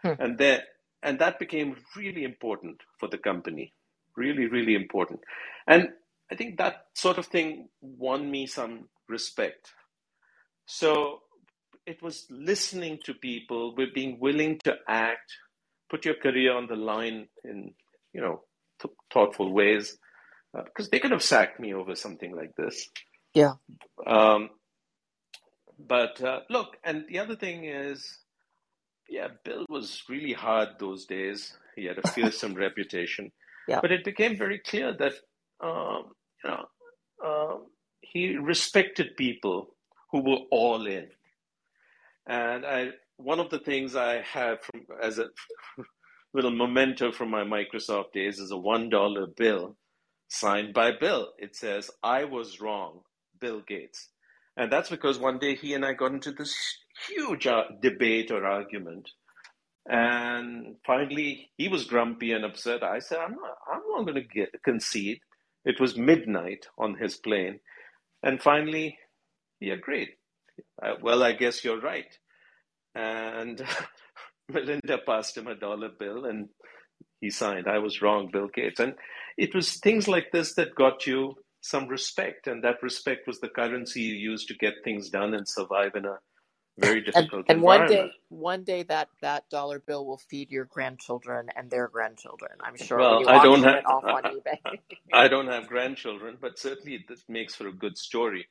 Hmm. And there, and that became really important for the company. Really, really important. And I think that sort of thing won me some respect. So it was listening to people, with being willing to act, put your career on the line in, you know, th- thoughtful ways, because uh, they could have sacked me over something like this. Yeah. Um, but uh, look, and the other thing is, yeah, Bill was really hard those days. He had a fearsome [laughs] reputation. Yeah. But it became very clear that, um, you know, uh, he respected people who were all in. And I, one of the things I have from, as a [laughs] little memento from my Microsoft days is a $1 bill signed by Bill. It says, I was wrong, Bill Gates. And that's because one day he and I got into this huge uh, debate or argument. And finally, he was grumpy and upset. I said, I'm not, I'm not going to concede. It was midnight on his plane. And finally, he agreed. Uh, well, I guess you're right. And [laughs] Melinda passed him a dollar bill and he signed. I was wrong, Bill Gates. And it was things like this that got you some respect. And that respect was the currency you used to get things done and survive in a very difficult and, and one day one day that that dollar bill will feed your grandchildren and their grandchildren i'm sure well i don't have I, [laughs] I don't have grandchildren but certainly this makes for a good story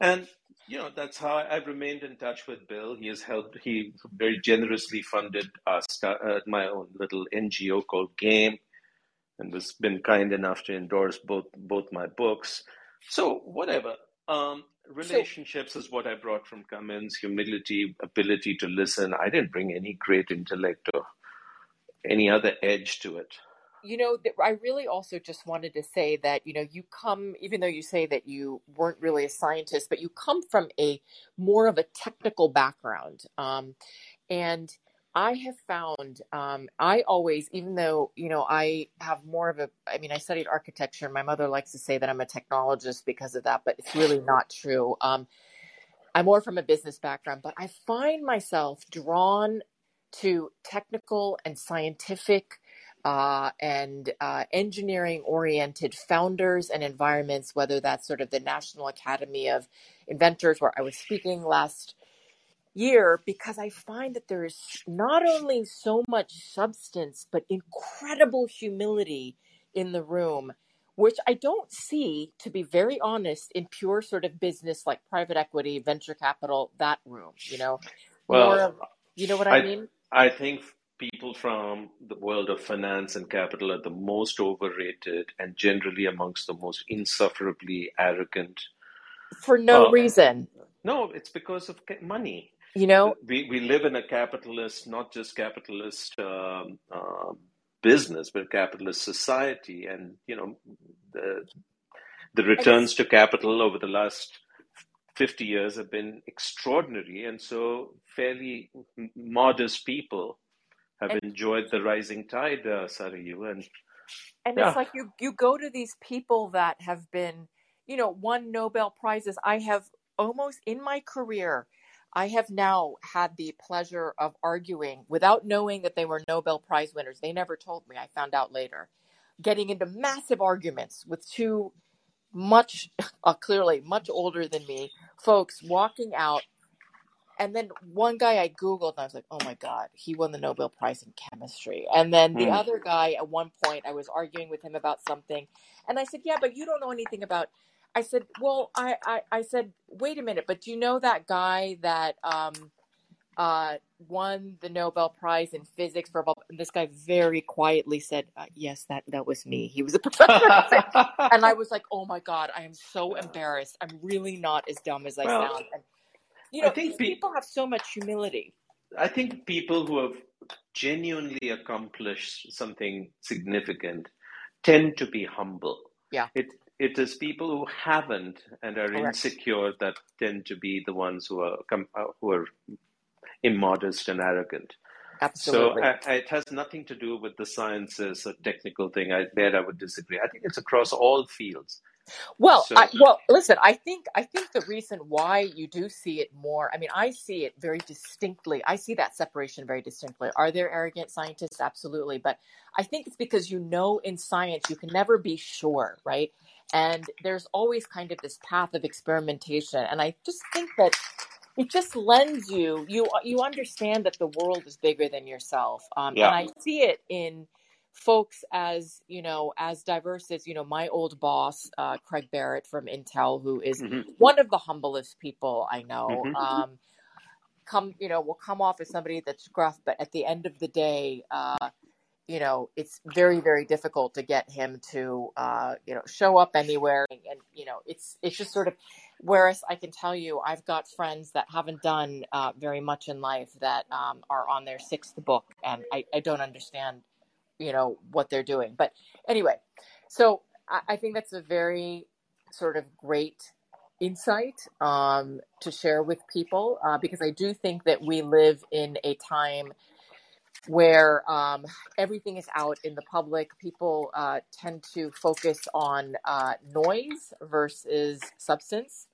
and you know that's how I've remained in touch with Bill. He has helped. He very generously funded uh, my own little NGO called Game, and has been kind enough to endorse both both my books. So whatever. Um, relationships so, is what I brought from Cummins. Humility, ability to listen. I didn't bring any great intellect or any other edge to it you know, I really also just wanted to say that, you know, you come, even though you say that you weren't really a scientist, but you come from a more of a technical background. Um, and I have found, um, I always, even though, you know, I have more of a, I mean, I studied architecture. My mother likes to say that I'm a technologist because of that, but it's really not true. Um, I'm more from a business background, but I find myself drawn to technical and scientific uh, and uh, engineering oriented founders and environments, whether that's sort of the National Academy of Inventors, where I was speaking last year, because I find that there is not only so much substance, but incredible humility in the room, which I don't see, to be very honest, in pure sort of business like private equity, venture capital, that room, you know? Well, of, you know what I, I mean? I think people from the world of finance and capital are the most overrated and generally amongst the most insufferably arrogant. For no uh, reason. No, it's because of money. You know, we, we live in a capitalist, not just capitalist um, uh, business, but capitalist society. And, you know, the, the returns to capital over the last 50 years have been extraordinary. And so, fairly modest people have and, enjoyed the rising tide, uh, Sarayu. And, and yeah. it's like you, you go to these people that have been, you know, won Nobel Prizes. I have almost in my career, I have now had the pleasure of arguing without knowing that they were Nobel Prize winners. They never told me. I found out later. Getting into massive arguments with two much, [laughs] uh, clearly much older than me folks walking out. And then one guy I Googled and I was like, oh my God, he won the Nobel Prize in chemistry. And then the mm. other guy, at one point, I was arguing with him about something. And I said, yeah, but you don't know anything about I said, well, I, I, I said, wait a minute, but do you know that guy that um, uh, won the Nobel Prize in physics for And this guy very quietly said, uh, yes, that, that was me. He was a [laughs] professor. [laughs] and I was like, oh my God, I am so embarrassed. I'm really not as dumb as I well, sound. And, you know, these pe- people have so much humility. I think people who have genuinely accomplished something significant tend to be humble. Yeah. It it is people who haven't and are Correct. insecure that tend to be the ones who are uh, who are immodest and arrogant. Absolutely. So uh, it has nothing to do with the sciences or technical thing. I, there, I would disagree. I think it's across all fields. Well, so, I, well, listen. I think I think the reason why you do see it more. I mean, I see it very distinctly. I see that separation very distinctly. Are there arrogant scientists? Absolutely, but I think it's because you know in science you can never be sure, right? And there's always kind of this path of experimentation. And I just think that it just lends you you you understand that the world is bigger than yourself. Um, yeah. And I see it in folks as you know as diverse as you know my old boss uh, Craig Barrett from Intel, who is mm-hmm. one of the humblest people I know. Mm-hmm. Um, come you know will come off as somebody that's gruff, but at the end of the day. Uh, you know, it's very, very difficult to get him to, uh, you know, show up anywhere. And, and, you know, it's, it's just sort of, whereas I can tell you, I've got friends that haven't done uh, very much in life that um, are on their sixth book and I, I don't understand, you know, what they're doing. But anyway, so I, I think that's a very sort of great insight um, to share with people uh, because I do think that we live in a time where um, everything is out in the public. People uh, tend to focus on uh, noise versus substance.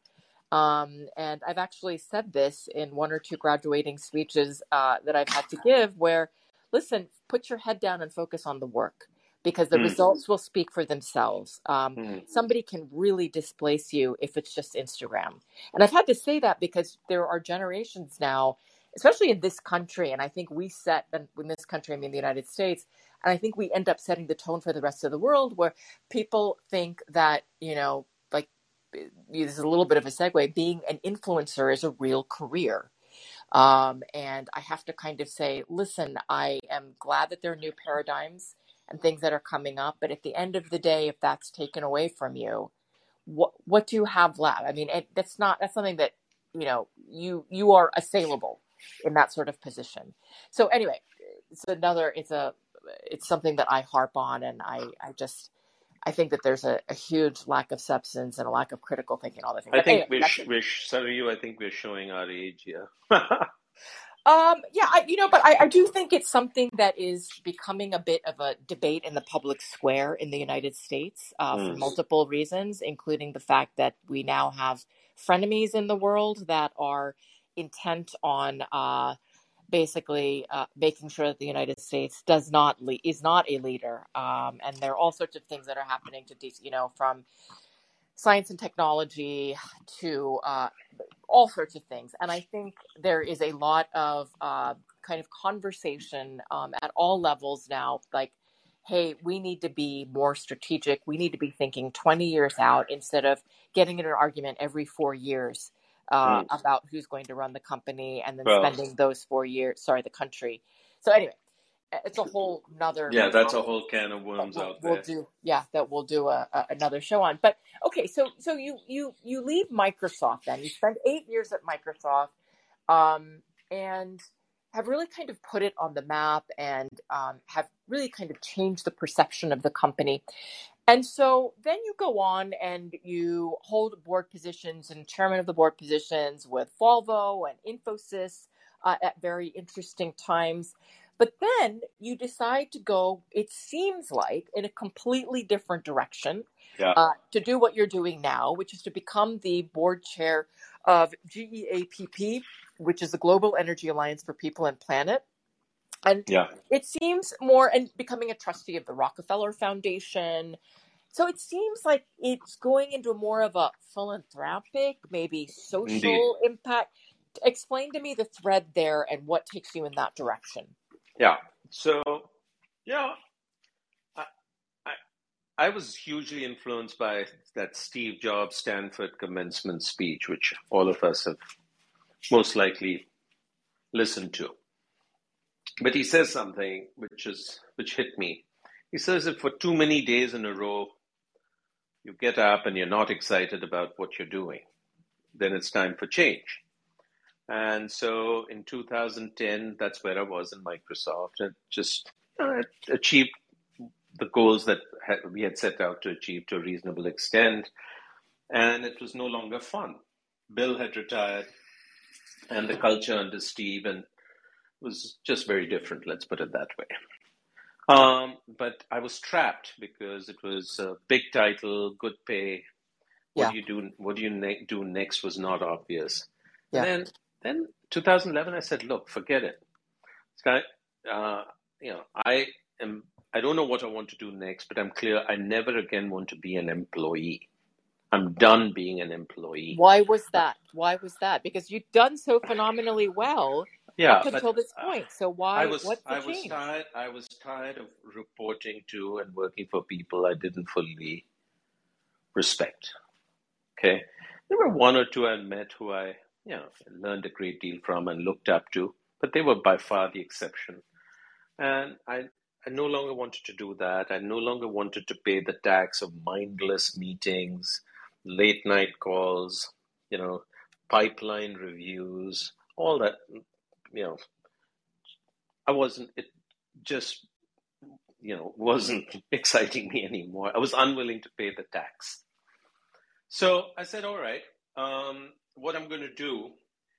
Um, and I've actually said this in one or two graduating speeches uh, that I've had to give where, listen, put your head down and focus on the work because the mm. results will speak for themselves. Um, mm. Somebody can really displace you if it's just Instagram. And I've had to say that because there are generations now especially in this country. And I think we set, and in this country, I mean the United States, and I think we end up setting the tone for the rest of the world where people think that, you know, like this is a little bit of a segue, being an influencer is a real career. Um, and I have to kind of say, listen, I am glad that there are new paradigms and things that are coming up. But at the end of the day, if that's taken away from you, what what do you have left? I mean, it, that's not that's something that you know you you are assailable in that sort of position. So anyway, it's another it's a it's something that I harp on and I I just I think that there's a, a huge lack of substance and a lack of critical thinking all the things. I think anyway, we're, we're sorry you I think we're showing our age here. [laughs] Um, yeah, I, you know, but I, I do think it's something that is becoming a bit of a debate in the public square in the United States uh, mm. for multiple reasons, including the fact that we now have frenemies in the world that are intent on uh, basically uh, making sure that the United States does not is not a leader. Um, and there are all sorts of things that are happening to you know from science and technology to uh, all sorts of things. And I think there is a lot of uh, kind of conversation um, at all levels now, like. Hey, we need to be more strategic. We need to be thinking 20 years out instead of getting in an argument every four years uh, mm. about who's going to run the company and then well, spending those four years, sorry, the country. So anyway, it's a whole another. Yeah, that's a whole can of worms we'll, out there. We'll do, yeah, that we'll do a, a, another show on. But okay, so so you you you leave Microsoft then. You spend eight years at Microsoft, um, and have really kind of put it on the map and um, have really kind of changed the perception of the company. And so then you go on and you hold board positions and chairman of the board positions with Volvo and Infosys uh, at very interesting times. But then you decide to go, it seems like, in a completely different direction Yeah. uh, to do what you're doing now, which is to become the board chair of GEAPP, which is the Global Energy Alliance for People and Planet. And Yeah. it seems more, and becoming a trustee of the Rockefeller Foundation. So it seems like it's going into more of a philanthropic, maybe Indeed. social impact. Explain to me the thread there and what takes you in that direction. Yeah. So, yeah, I, I, I was hugely influenced by that Steve Jobs Stanford commencement speech, which all of us have most likely listened to. But he says something which is which hit me. He says that for too many days in a row, you get up and you're not excited about what you're doing, then it's time for change. And so in 2010, that's where I was in Microsoft and just uh, achieved the goals that we had set out to achieve to a reasonable extent. And it was no longer fun. Bill had retired, and the culture under Steve and was just very different. Let's put it that way. Um, but I was trapped because it was a big title, good pay. What Yeah, do you do? What do you ne- do next was not obvious. yeah. And then, then 2011, I said, look, forget it. Sky, uh, you know, I am. I don't know what I want to do next, but I'm clear I never again want to be an employee. I'm done being an employee. Why was that? Why was that? Because you've done so phenomenally well yeah, up until this uh, point. So I why? was What's the I was tired. I was tired of reporting to and working for people I didn't fully respect. Okay, there were one or two I met who I you know learned a great deal from and looked up to, but they were by far the exception. And I I no longer wanted to do that. I no longer wanted to pay the tax of mindless meetings, late night calls, you know, pipeline reviews, all that. You know, I wasn't. It just you know wasn't [laughs] exciting me anymore. I was unwilling to pay the tax. So I said, all right, um, what I'm going to do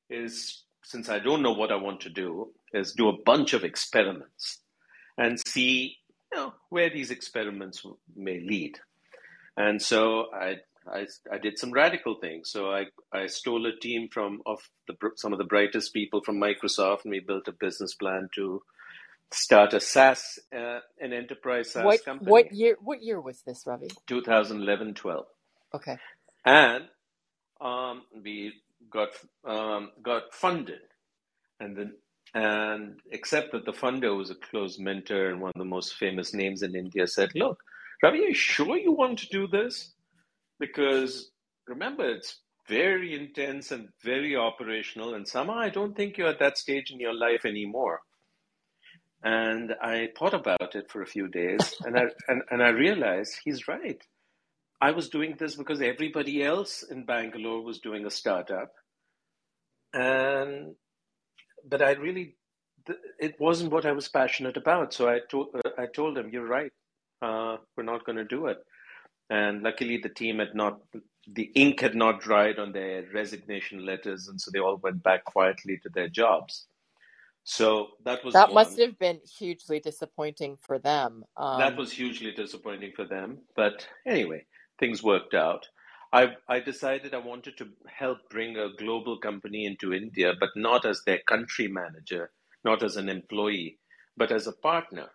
is, since I don't know what I want to do, is do a bunch of experiments and see, you know, where these experiments may lead. And so I, I, I did some radical things. So I, I stole a team from of the some of the brightest people from Microsoft, and we built a business plan to start a SaaS, uh, an enterprise SaaS What company, what year? What year was this, Ravi? 2011, 12, Okay. and um, we got um, got funded, and then and except that the funder was a close mentor and one of the most famous names in India, said, "Look, Ravi, are you sure you want to do this? Because remember, it's very intense and very operational, and somehow I don't think you're at that stage in your life anymore." And I thought about it for a few days, and I and, and I realized he's right. I was doing this because everybody else in Bangalore was doing a startup, and but I really it wasn't what I was passionate about. So I told uh, I told him, "You're right. Uh, we're not going to do it." And luckily, the team had not the ink had not dried on their resignation letters, and so they all went back quietly to their jobs. So that was That must have been hugely disappointing for them. That Um, was hugely disappointing for them. But anyway, things worked out. I, I decided I wanted to help bring a global company into India, but not as their country manager, not as an employee, but as a partner.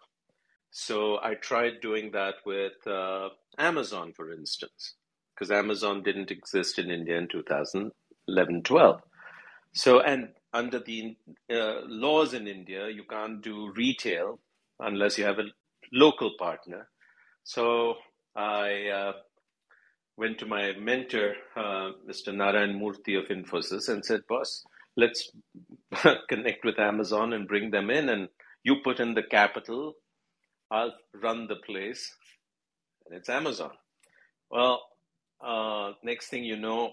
So I tried doing that with uh, Amazon, for instance, because Amazon didn't exist in India in 2011 12. So, and under the uh, laws in India, you can't do retail unless you have a local partner. So I uh, went to my mentor, uh, Mr. Narayan Murthy of Infosys, and said, Boss, let's [laughs] connect with Amazon and bring them in, and you put in the capital, I'll run the place, and it's Amazon. Well, uh, next thing you know,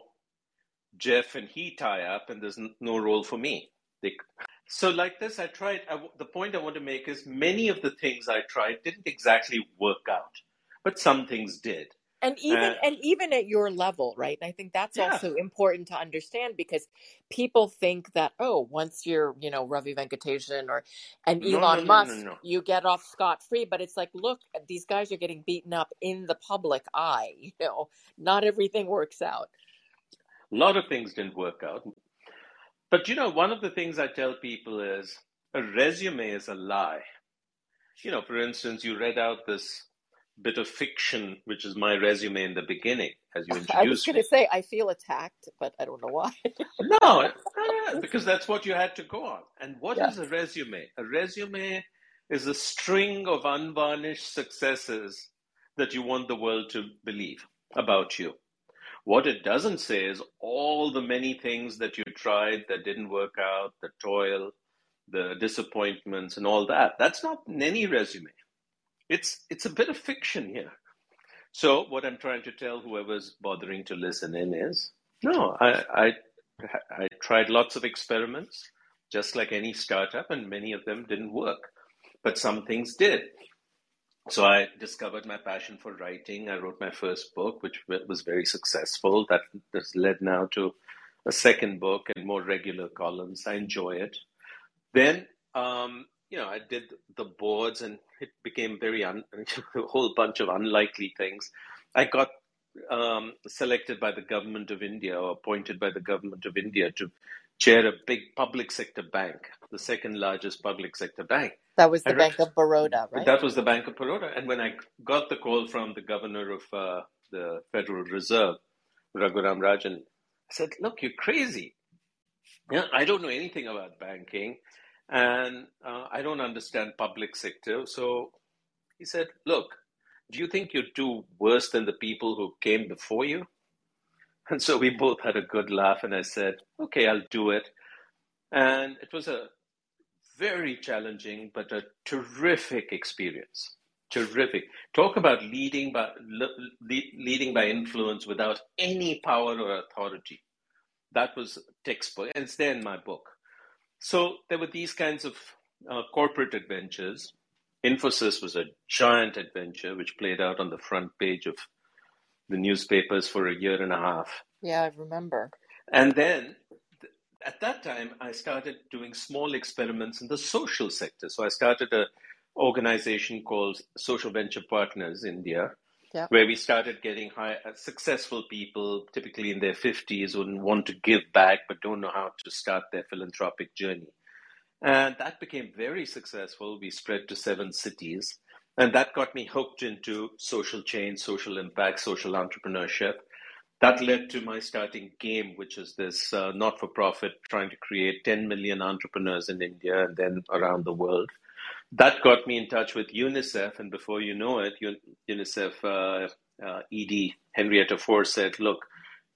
Jeff and he tie up, and there's no role for me. They, so, like this, I tried. I, the point I want to make is many of the things I tried didn't exactly work out. but some things did. And even uh, and even at your level, right? And I think that's yeah. also important to understand because people think that oh, once you're you know Ravi Venkatesan or and Elon no, no, Musk, no, you get off scot free. But it's like, look, these guys are getting beaten up in the public eye. [laughs] You know, not everything works out. A lot of things didn't work out. But you know, one of the things I tell people is a resume is a lie. You know, for instance, you read out this bit of fiction, which is my resume in the beginning, as you introduced [laughs] I was going to say, I feel attacked, but I don't know why. [laughs] no, uh, because that's what you had to go on. And what yes. is a resume? A resume is a string of unvarnished successes that you want the world to believe about you. What it doesn't say is all the many things that you tried that didn't work out, the toil, the disappointments, and all that. That's not in any resume. It's it's a bit of fiction here. So what I'm trying to tell whoever's bothering to listen in is no, I I, I tried lots of experiments, just like any startup, and many of them didn't work, but some things did. So I discovered my passion for writing. I wrote my first book, which was very successful. That has led now to a second book and more regular columns. I enjoy it. Then, um, you know, I did the boards, and it became very un- [laughs] a whole bunch of unlikely things. I got um, selected by the government of India or appointed by the government of India to chair a big public sector bank, the second largest public sector bank. That was the I Bank of Baroda, right? That was the Bank of Baroda. And when I got the call from the governor of uh, the Federal Reserve, Raghuram Rajan, I said, Look, you're crazy. Yeah, I don't know anything about banking and uh, I don't understand public sector. So he said, Look, do you think you'd do worse than the people who came before you? [laughs] And so we both had a good laugh, and I said, Okay, I'll do it. And it was a very challenging, but a terrific experience. Terrific. Talk about leading by leading by influence without any power or authority. That was textbook, and it's there in my book. So there were these kinds of uh, corporate adventures. Infosys was a giant adventure, which played out on the front page of the newspapers for a year and a half. Yeah, I remember. And then at that time, I started doing small experiments in the social sector. So I started an organization called Social Venture Partners India, yep. where we started getting high, uh, successful people, typically in their 50s, who want to give back but don't know how to start their philanthropic journey. And that became very successful. We spread to seven cities. And that got me hooked into social change, social impact, social entrepreneurship that led to my starting game which is this uh, not-for-profit trying to create 10 million entrepreneurs in india and then around the world that got me in touch with unicef and before you know it unicef uh, uh, ed henrietta fore said look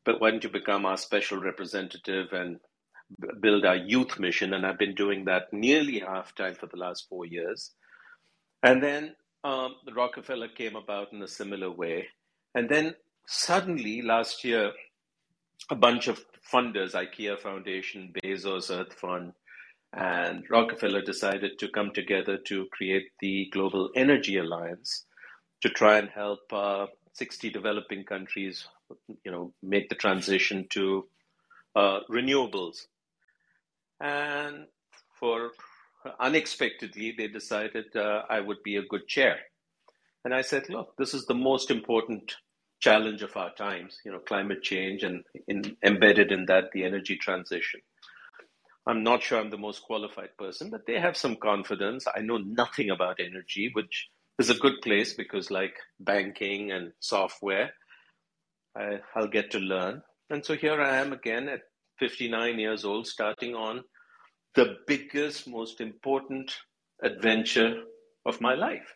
but why don't you become our special representative and build our youth mission? And i've been doing that nearly half time for the last four years. And then um, the rockefeller came about in a similar way. And then suddenly last year, a bunch of funders, IKEA Foundation, Bezos Earth Fund, and Rockefeller decided to come together to create the Global Energy Alliance to try and help uh, 60 developing countries, you know, make the transition to uh, renewables. And for unexpectedly, they decided uh, I would be a good chair. And I said, look, this is the most important challenge of our times, you know, climate change and in, embedded in that, the energy transition. I'm not sure I'm the most qualified person, but they have some confidence. I know nothing about energy, which is a good place because, like banking and software, I, I'll get to learn. And so here I am again at 59 years old, starting on the biggest, most important adventure of my life.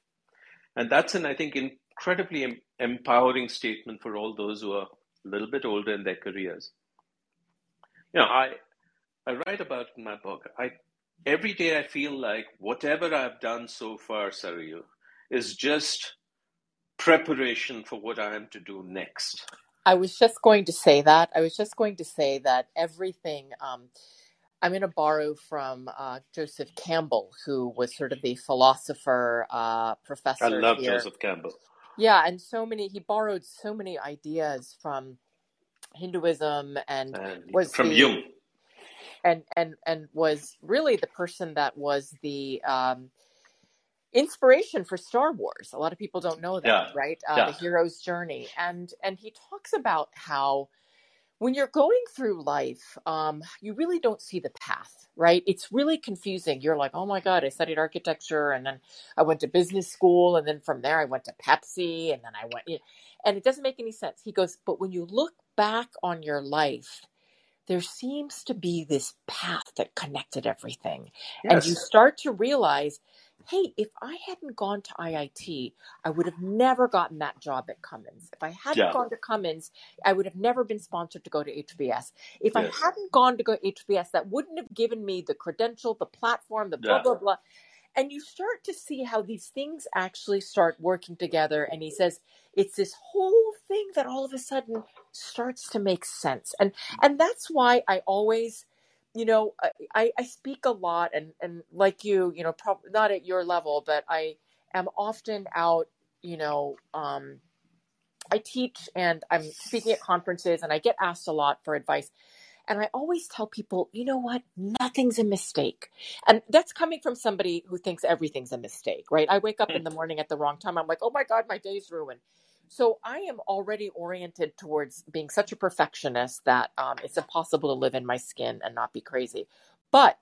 And that's an, I think, incredibly empowering statement for all those who are a little bit older in their careers. You know, I I write about in my book. I every day I feel like whatever I've done so far, Sarayu, is just preparation for what I am to do next. I was just going to say that. I was just going to say that everything. Um, I'm going to borrow from uh, Joseph Campbell, who was sort of the philosopher uh, professor. I love here. Joseph Campbell Yeah, and so many, he borrowed so many ideas from Hinduism and and was from the Jung. And and and was really the person that was the um inspiration for Star Wars. A lot of people don't know that, Yeah, right? Uh, the hero's journey, and and he talks about how when you're going through life, um, you really don't see the path, right? It's really confusing. You're like, oh my god, I studied architecture, and then I went to business school, and then from there I went to Pepsi, and then I went, and it doesn't make any sense. He goes, but when you look back on your life there seems to be this path that connected everything. And you start to realize, hey, if I hadn't gone to IIT, I would have never gotten that job at Cummins. If I hadn't yeah, gone to Cummins, I would have never been sponsored to go to HBS. If I hadn't gone to go to HBS, that wouldn't have given me the credential, the platform, the blah, yeah, blah, blah and you start to see how these things actually start working together and he says it's this whole thing that all of a sudden starts to make sense and and that's why i always you know i i speak a lot and and like you you know probably not at your level but i am often out you know um I teach and I'm speaking at conferences and I get asked a lot for advice. And I always tell people, you know what? Nothing's a mistake. And that's coming from somebody who thinks everything's a mistake, right? I wake up in the morning at the wrong time. I'm like, oh my God, my day's ruined. So I am already oriented towards being such a perfectionist that um, it's impossible to live in my skin and not be crazy. But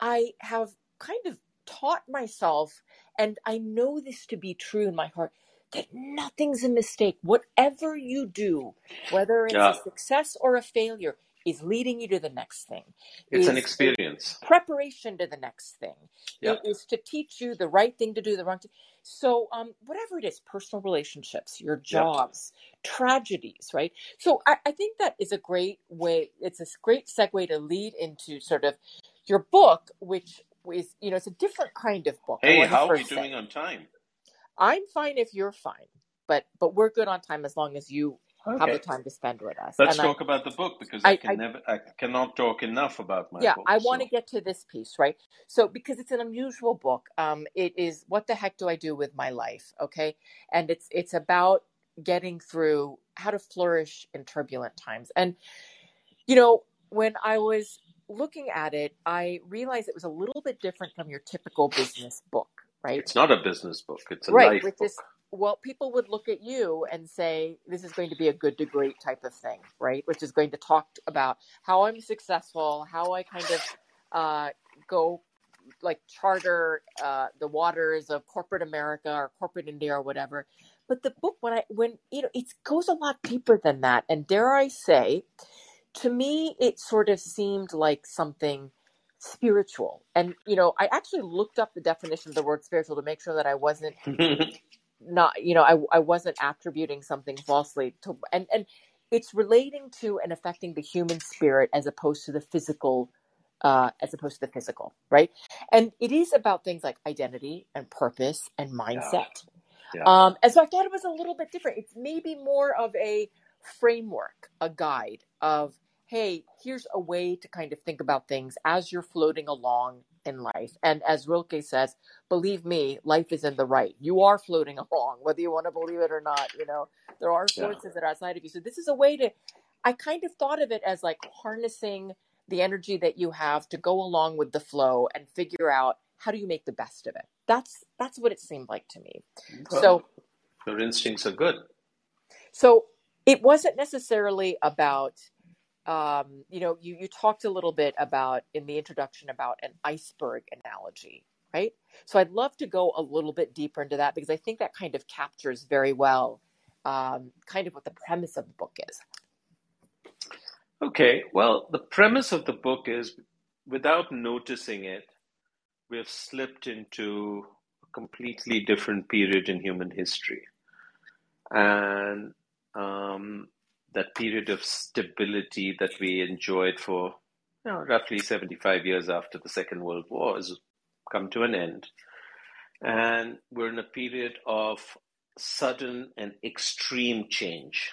I have kind of taught myself, and I know this to be true in my heart, that nothing's a mistake. Whatever you do, whether it's a success or a failure, is leading you to the next thing, It's an experience. preparation to the next thing. Yeah, It is to teach you the right thing to do, the wrong thing. So, um, whatever it is, personal relationships, your yeah, jobs, tragedies, right? So, I, I think that is a great way. It's a great segue to lead into sort of your book, which is, you know, it's a different kind of book. Hey, how are you say. doing on time? I'm fine if you're fine, but but we're good on time as long as you have the time to spend with us. let's And I talk about the book because I I, can I never, I cannot talk enough about my yeah, book. I want to get to this piece, right? So because it's an unusual book, um, it is what the heck do I do with my life? Okay, and it's it's about getting through how to flourish in turbulent times. And you know, when I was looking at it, I realized it was a little bit different from your typical business book, right? it's not a business book; it's a Right, life book. is well, people would look at you and say this is going to be a good to great type of thing, right? Which is going to talk about how I'm successful, how I kind of uh, go like charter uh, the waters of corporate America or corporate India or whatever. But the book, when I when you know, it goes a lot deeper than that, and dare I say, to me, it sort of seemed like something spiritual. And you know, I actually looked up the definition of the word spiritual to make sure that I wasn't [laughs] not you know I, I wasn't attributing something falsely to and and it's relating to and affecting the human spirit as opposed to the physical uh, as opposed to the physical right? And it is about things like identity and purpose and yeah, mindset. Yeah, um, and so I thought it was a little bit different. It's maybe more of a framework, a guide of, hey, here's a way to kind of think about things as you're floating along in life. And as Rilke says, believe me, life is in the right. You are floating [laughs] along, whether you want to believe it or not. You know, there are yeah, forces that are outside of you. So this is a way to, I kind of thought of it as like harnessing the energy that you have to go along with the flow and figure out how do you make the best of it. That's that's what it seemed like to me. Well, So your instincts are good. so it wasn't necessarily about um, you know you you talked a little bit about in the introduction about an iceberg analogy right so i'd love to go a little bit deeper into that because i think that kind of captures very well um, kind of what the premise of the book is Okay, well, the premise of the book is without noticing it, we have slipped into a completely different period in human history. And um, that period of stability that we enjoyed for you know, roughly 75 years after the Second World War has come to an end. And we're in a period of sudden and extreme change.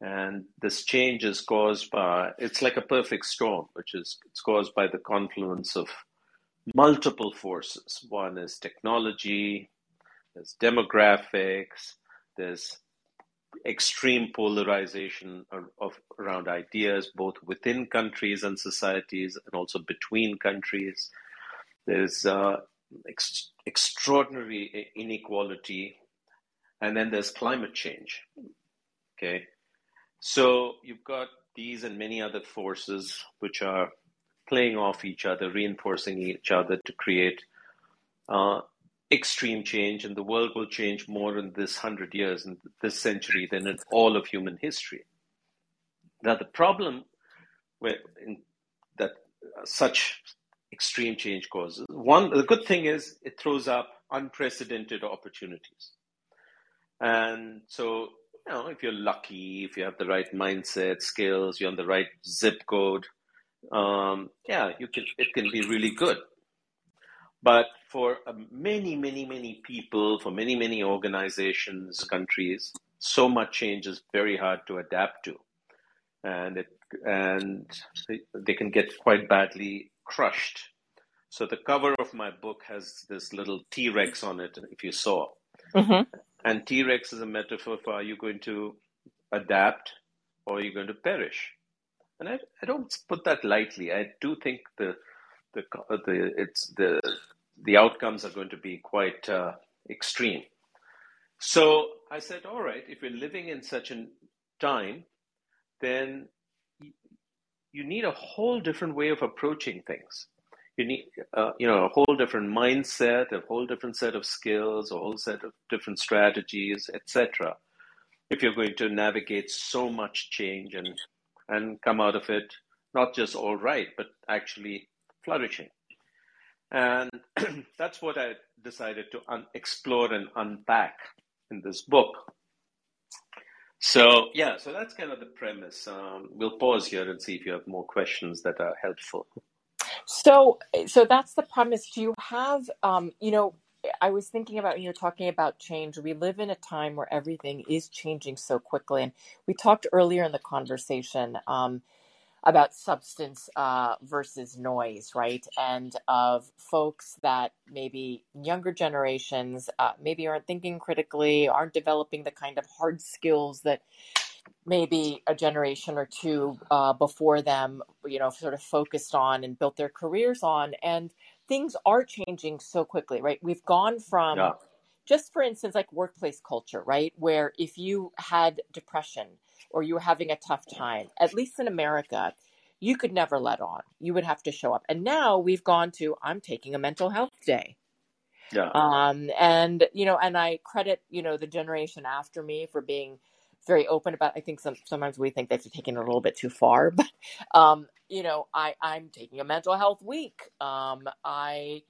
And this change is caused by, it's like a perfect storm, which is, it's caused by the confluence of multiple forces. One is technology, there's demographics, there's extreme polarization of, around ideas, both within countries and societies, and also between countries. There's uh, ex- extraordinary inequality, and then there's climate change. Okay, so you've got these and many other forces which are playing off each other, reinforcing each other to create uh, extreme change, and the world will change more in this hundred years, in this century, than in all of human history. Now, the problem with that uh, such extreme change causes one, the good thing is it throws up unprecedented opportunities, and so you know if you're lucky, if you have the right mindset, skills, you're on the right zip code, um, yeah, you can. It can be really good. But for uh, many, many, many people, for many, many organizations, countries, so much change is very hard to adapt to, and it and they can get quite badly crushed. So the cover of my book has this little T Rex on it, if you saw. Mm-hmm. And T Rex is a metaphor for are you going to adapt or are you going to perish? And I, I don't put that lightly. I do think the the the it's the the outcomes are going to be quite uh, extreme. So I said, all right, if you're living in such a time, then you need a whole different way of approaching things. You need, uh, you know, a whole different mindset, a whole different set of skills, a whole set of different strategies, etc. If you're going to navigate so much change and and come out of it not just all right, but actually flourishing. And [clears throat] that's what I decided to un- explore and unpack in this book. So, yeah, so that's kind of the premise. Um, we'll pause here and see if you have more questions that are helpful. So, so that's the premise. Do you have, um, you know, I was thinking about you know talking about change. We live in a time where everything is changing so quickly, and we talked earlier in the conversation um, about substance uh, versus noise, right? And of folks that maybe younger generations uh, maybe aren't thinking critically, aren't developing the kind of hard skills that maybe a generation or two uh, before them, you know, sort of focused on and built their careers on. And things are changing so quickly, right? We've gone from yeah. just for instance, like workplace culture, right? Where if you had depression or you were having a tough time, at least in America, you could never let on. You would have to show up. And now we've gone to I'm taking a mental health day. Yeah. Um, and you know, and I credit, you know, the generation after me for being very open about I think some sometimes we think they've taken it a little bit too far, [laughs] but um, you know, I, I'm taking a mental health week. Um, I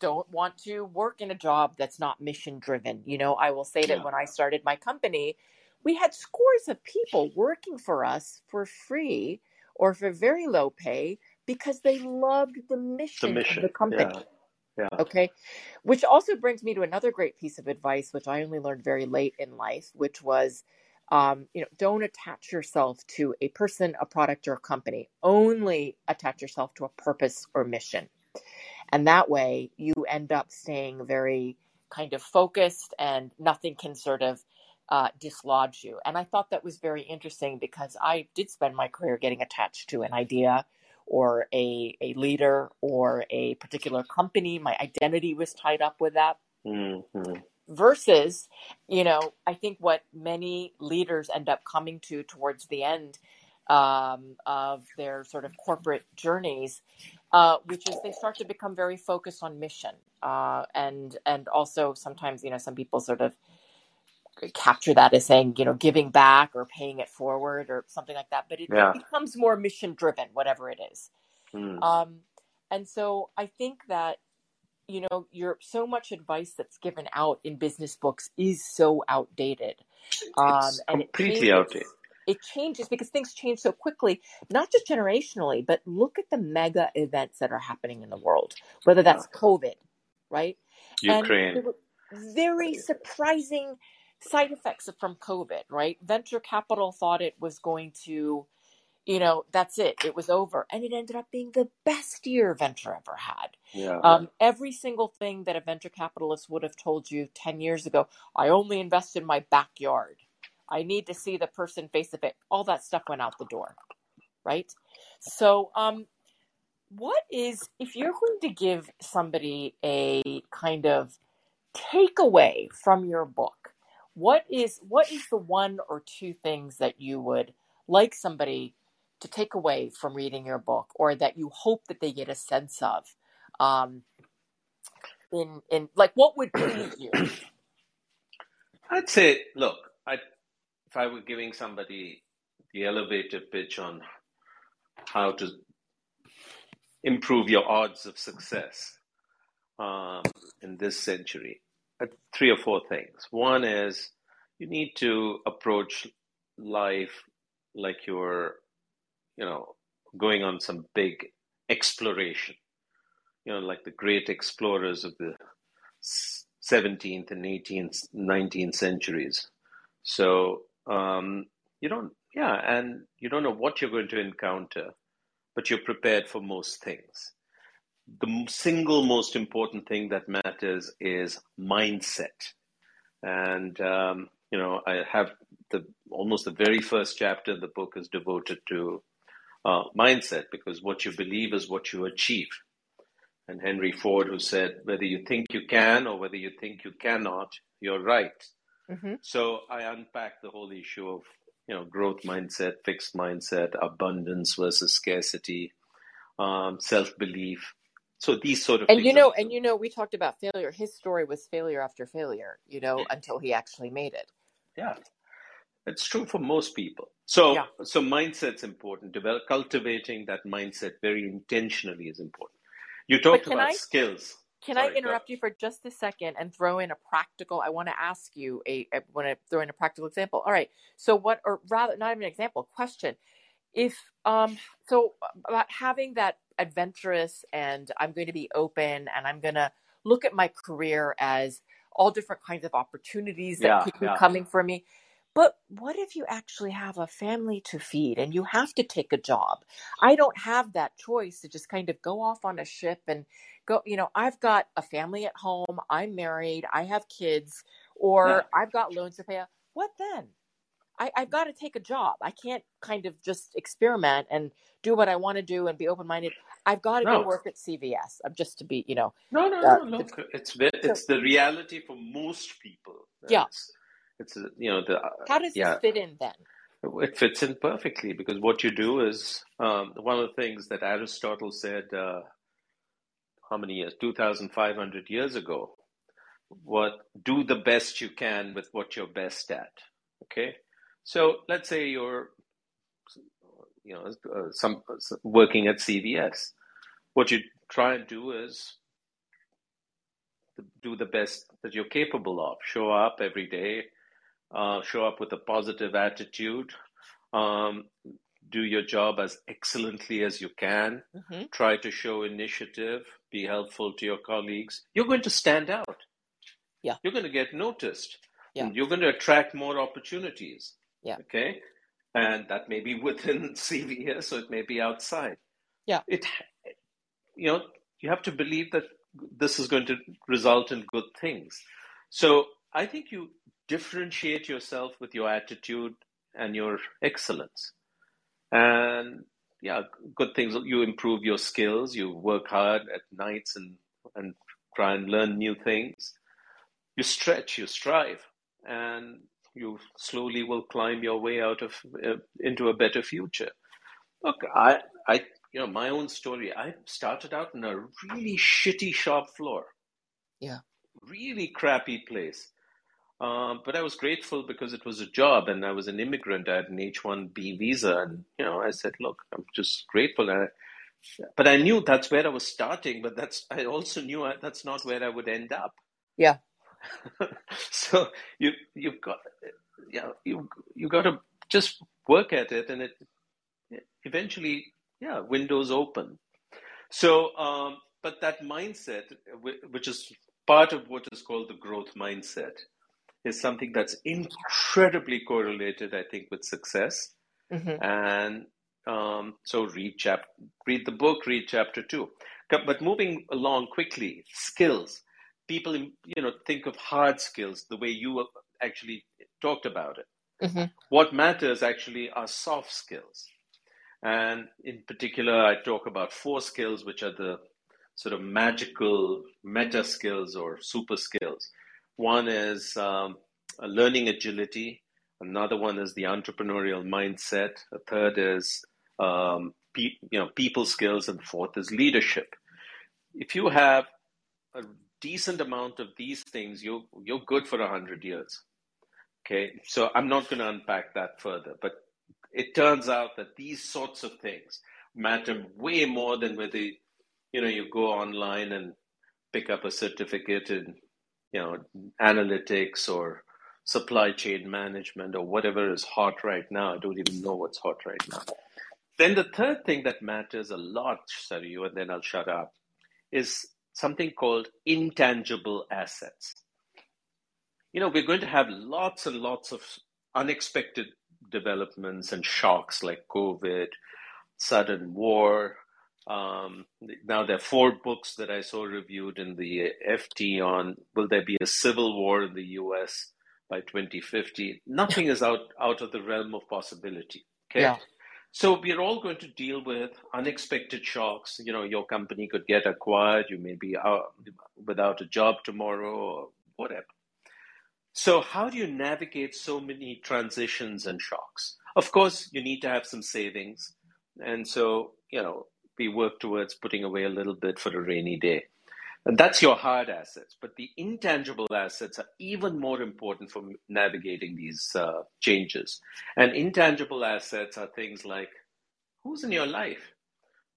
don't want to work in a job that's not mission driven. You know, I will say that when I started my company, we had scores of people working for us for free or for very low pay because they loved the mission, the mission. of the company. Yeah. Yeah. Okay. Which also brings me to another great piece of advice, which I only learned very late in life, which was um, you know, don't attach yourself to a person, a product, or a company. Only attach yourself to a purpose or mission. And that way you end up staying very kind of focused and nothing can sort of uh, dislodge you. And I thought that was very interesting because I did spend my career getting attached to an idea or a, a leader or a particular company. My identity was tied up with that. Mm-hmm versus you know i think what many leaders end up coming to towards the end um, of their sort of corporate journeys uh, which is they start to become very focused on mission uh, and and also sometimes you know some people sort of capture that as saying you know giving back or paying it forward or something like that but it, yeah. it becomes more mission driven whatever it is mm. um, and so i think that you know, your so much advice that's given out in business books is so outdated. Um, it's and completely it changes, outdated. It changes because things change so quickly, not just generationally, but look at the mega events that are happening in the world, whether that's yeah. COVID, right? Ukraine. very surprising side effects from COVID, right? Venture capital thought it was going to you know, that's it. It was over. And it ended up being the best year venture ever had. Yeah. Um, every single thing that a venture capitalist would have told you 10 years ago, I only invest in my backyard. I need to see the person face to face. All that stuff went out the door, right? So, um, what is, if you're going to give somebody a kind of takeaway from your book, what is what is the one or two things that you would like somebody to take away from reading your book, or that you hope that they get a sense of? Um, in in like what would please [clears throat] you? I'd say, look, I if I were giving somebody the elevator pitch on how to improve your odds of success um, in this century, three or four things. One is you need to approach life like you're, you know, going on some big exploration. You know, like the great explorers of the 17th and 18th, 19th centuries. So um, you don't, yeah, and you don't know what you're going to encounter, but you're prepared for most things. The single most important thing that matters is mindset. And, um, you know, I have the almost the very first chapter of the book is devoted to uh, mindset because what you believe is what you achieve. And Henry Ford, who said, whether you think you can or whether you think you cannot, you're right. Mm-hmm. So I unpack the whole issue of you know growth mindset, fixed mindset, abundance versus scarcity, um, self belief. So these sort of and you know, are, and you know, we talked about failure. His story was failure after failure. You know, until he actually made it. Yeah, it's true for most people. So Yeah. so mindset's important. Develop cultivating that mindset very intentionally is important. You talked about I- skills. Can Sorry, I interrupt you for just a second and throw in a practical? I want to ask you a. I want to throw in a practical example. All right. So what, or rather, not even an example, question. If um, so about having that adventurous and I'm going to be open and I'm going to look at my career as all different kinds of opportunities that Yeah, be yeah. coming for me. But what if you actually have a family to feed and you have to take a job? I don't have that choice to just kind of go off on a ship and go, you know, I've got a family at home, I'm married, I have kids, or Yeah. I've got loans to pay. What then? I, I've got to take a job. I can't kind of just experiment and do what I want to do and be open minded. I've got to go work at CVS. I'm just to be, you know, No, no, Uh, no. Look, it's ve- it's the reality for most people. Yeah. It's, it's uh, you know the how does yeah. this fit in then? It fits in perfectly because what you do is um, one of the things that Aristotle said, uh, how many years? 2,500 years ago. What do the best you can with what you're best at. Okay, so let's say you're, you know, uh, some working at CVS. What you try and do is do the best that you're capable of. Show up every day, uh, show up with a positive attitude, um, do your job as excellently as you can, hmm try to show initiative, be helpful to your colleagues. You're going to stand out. Yeah. You're going to get noticed. Yeah. And you're going to attract more opportunities. Yeah. Okay. And that may be within [laughs] CVS or it may be outside. Yeah. It, you know, you have to believe that this is going to result in good things. So I think you differentiate yourself with your attitude and your excellence. And yeah, good things. You improve your skills. You work hard at nights and and try and learn new things. You stretch. You strive, and you slowly will climb your way out of uh, into a better future. Look, I I you know my own story. I started out in a really shitty shop floor. Yeah. Really crappy place. Um, but I was grateful because it was a job and I was an immigrant. I had an H-1B visa, and you know, I said, "Look, I'm just grateful." And I, but I knew that's where I was starting, but that's I also knew I, that's not where I would end up. Yeah. [laughs] so you you've got yeah you you got to just work at it, and it eventually yeah windows open. So, um, but that mindset, which is part of what is called the growth mindset, is something that's incredibly correlated, I think, with success. hmm And Um, so read chap, read the book, read chapter two. But moving along quickly, skills. People, you know, think of hard skills the way you actually talked about it. Mm-hmm. What matters actually are soft skills. And in particular, I talk about four skills, which are the sort of magical meta skills or super skills. One is um, learning agility. Another one is the entrepreneurial mindset. A third is um, pe- you know people skills, and fourth is leadership. If you have a decent amount of these things, you're you're good for a hundred years. Okay, so I'm not going to unpack that further, but it turns out that these sorts of things matter way more than whether you know you go online and pick up a certificate in you know analytics or supply chain management or whatever is hot right now. I don't even know what's hot right now. Then the third thing that matters a lot, Sarayu, and then I'll shut up, is something called intangible assets you know, we're going to have lots and lots of unexpected developments and shocks like COVID, sudden war. Um, now, there are four books that I saw reviewed in the FT on will there be a civil war in the US by 2050? Nothing is out, out of the realm of possibility. Okay. Yeah. So we're all going to deal with unexpected shocks. You know, your company could get acquired. You may be out without a job tomorrow or whatever. So, how do you navigate so many transitions and shocks? Of course, you need to have some savings. And so, you know, we work towards putting away a little bit for a rainy day. And that's your hard assets. But the intangible assets are even more important for navigating these uh, changes. And intangible assets are things like who's in your life?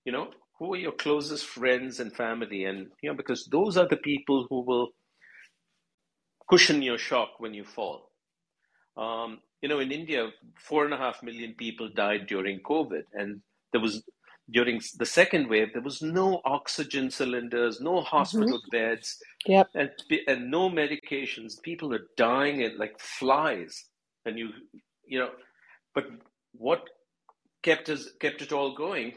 You know, who are your closest friends and family? And, you know, because those are the people who will cushion your shock when you fall. Um, you know, in India, four and a half million people died during COVID, and there was during the second wave there was no oxygen cylinders, no mm-hmm. hospital mm-hmm. beds, yep. and and no medications. People are dying like flies, and you you know, but what kept us kept it all going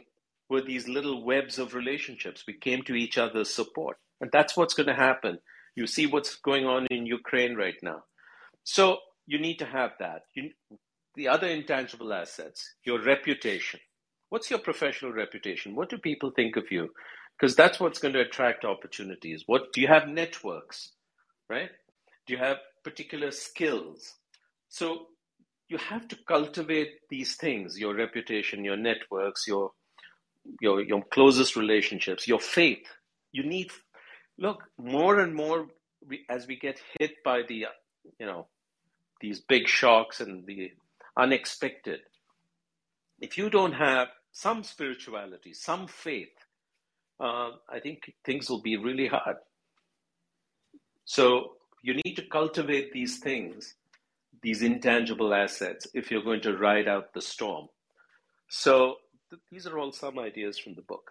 were these little webs of relationships. We came to each other's support, and that's what's going to happen you see what's going on in Ukraine right now. So you need to have that. You, the other intangible assets, your reputation. What's your professional reputation? What do people think of you? Because that's what's going to attract opportunities. What do you have networks, right? Do you have particular skills? So you have to cultivate these things, your reputation, your networks, your your your closest relationships, your faith. You need look more and more we, as we get hit by the you know these big shocks and the unexpected if you don't have some spirituality some faith uh, i think things will be really hard. So you need to cultivate these things these intangible assets if you're going to ride out the storm. So th- these are all some ideas from the book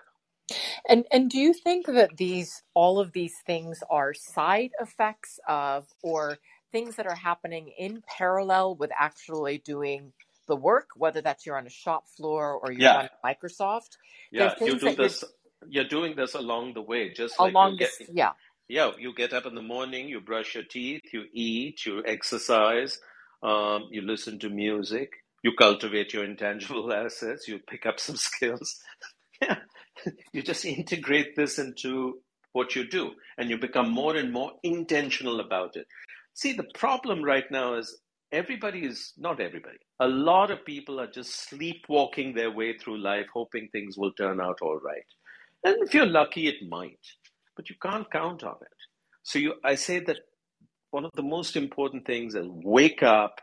and and do you think that these all of these things are side effects of or things that are happening in parallel with actually doing the work, whether that's you're on a shop floor or you're yeah. on Microsoft? Yeah, you do this. You're, you're doing this along the way, just along like this. Get, yeah. Yeah, you get up in the morning, you brush your teeth, you eat, you exercise, um, you listen to music, you cultivate your intangible [laughs] assets, you pick up some [laughs] skills. [laughs] you just integrate this into what you do and you become more and more intentional about it. See, the problem right now is everybody is not everybody. A lot of people are just sleepwalking their way through life, hoping things will turn out all right. And if you're lucky, it might, but you can't count on it. So you, I say that one of the most important things is wake up,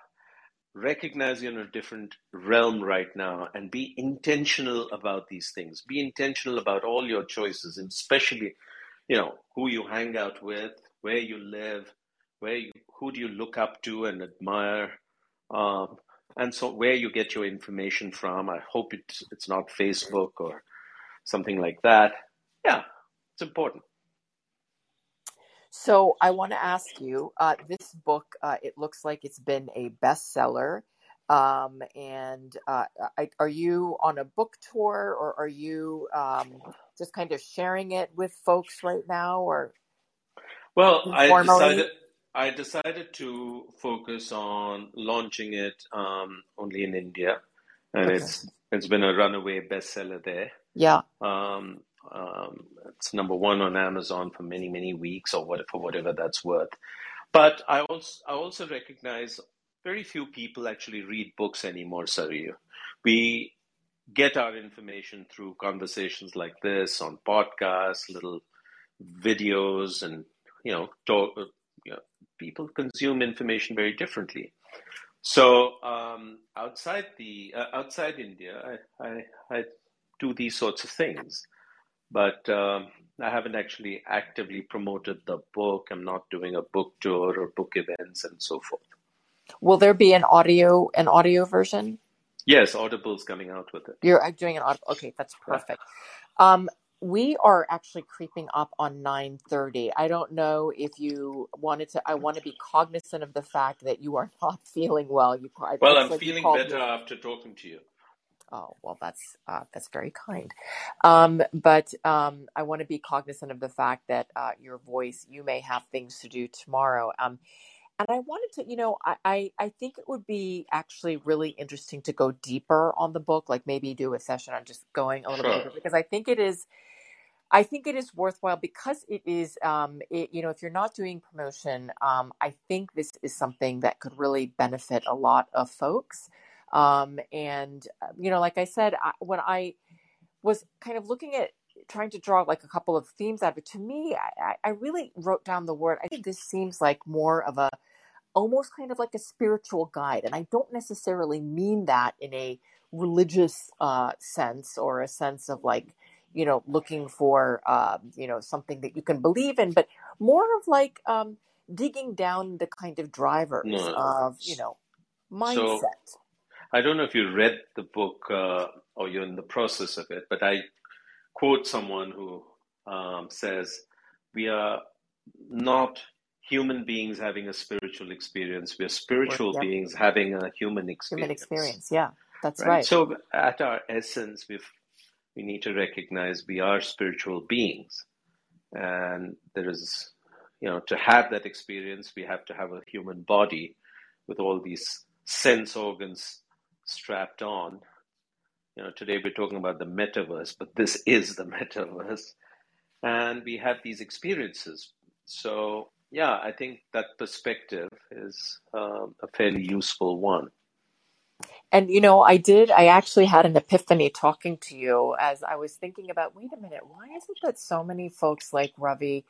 recognize you're in a different realm right now and be intentional about these things. Be intentional about all your choices, and especially, you know, who you hang out with, where you live, where you, who do you look up to and admire, um, and so where you get your information from. I hope it's it's not Facebook or something like that. Yeah, it's important. So I want to ask you, uh, this book, uh, it looks like it's been a bestseller. Um, and uh, I, are you on a book tour, or are you um, just kind of sharing it with folks right now, or Well, I decided I decided to focus on launching it um, only in India, and Okay. it's it's been a runaway bestseller there. Yeah. Um, um, it's number one on Amazon for many, many weeks, or what, for whatever that's worth. But I also I also recognize very few people actually read books anymore, Sarayu. We get our information through conversations like this on podcasts, little videos, and you know, talk, you know, people consume information very differently. So um, outside the uh, outside India, I, I I do these sorts of things, but um, I haven't actually actively promoted the book. I'm not doing a book tour or book events and so forth. Will there be an audio an audio version? Yes, Audible's coming out with it. You're doing an audio. Okay, that's Yeah. perfect. Um, we are actually creeping up on 9:30. I don't know if you wanted to. I want to be cognizant of the fact that you are [laughs] not feeling well. You, Well, I'm like feeling better me. after talking to you. Oh, well, that's uh, that's very kind. Um, but um, I want to be cognizant of the fact that uh, your voice, you may have things to do tomorrow. Um, and I wanted to, you know, I, I, I think it would be actually really interesting to go deeper on the book, like maybe do a session on just going a little bit Sure. deeper, because I think it is I think it is worthwhile because it is, um, it, you know, if you're not doing promotion, um, I think this is something that could really benefit a lot of folks. Um, and, uh, you know, like I said, I, when I was kind of looking at trying to draw like a couple of themes out of it, to me, I, I really wrote down the word. I think this seems like more of a almost kind of like a spiritual guide. And I don't necessarily mean that in a religious uh, sense or a sense of like, you know, looking for, um, you know, something that you can believe in, but more of like um, digging down the kind of drivers No. of, you know, So mindset. I don't know if you read the book uh, or you're in the process of it, but I quote someone who um, says, We are not human beings having a spiritual experience, we are spiritual yeah, beings having a human experience. human experience. Yeah, that's Right? right. So, at our essence, we've, we need to recognize we are spiritual beings. And there is, you know, to have that experience, we have to have a human body with all these sense organs strapped on. You know, today we're talking about the metaverse, but this is the [laughs] metaverse. And we have these experiences. So, yeah, I think that perspective is um, a fairly useful one. And you know, I did, I actually had an epiphany talking to you as I was thinking about, wait a minute, why is it that so many folks like Ravi,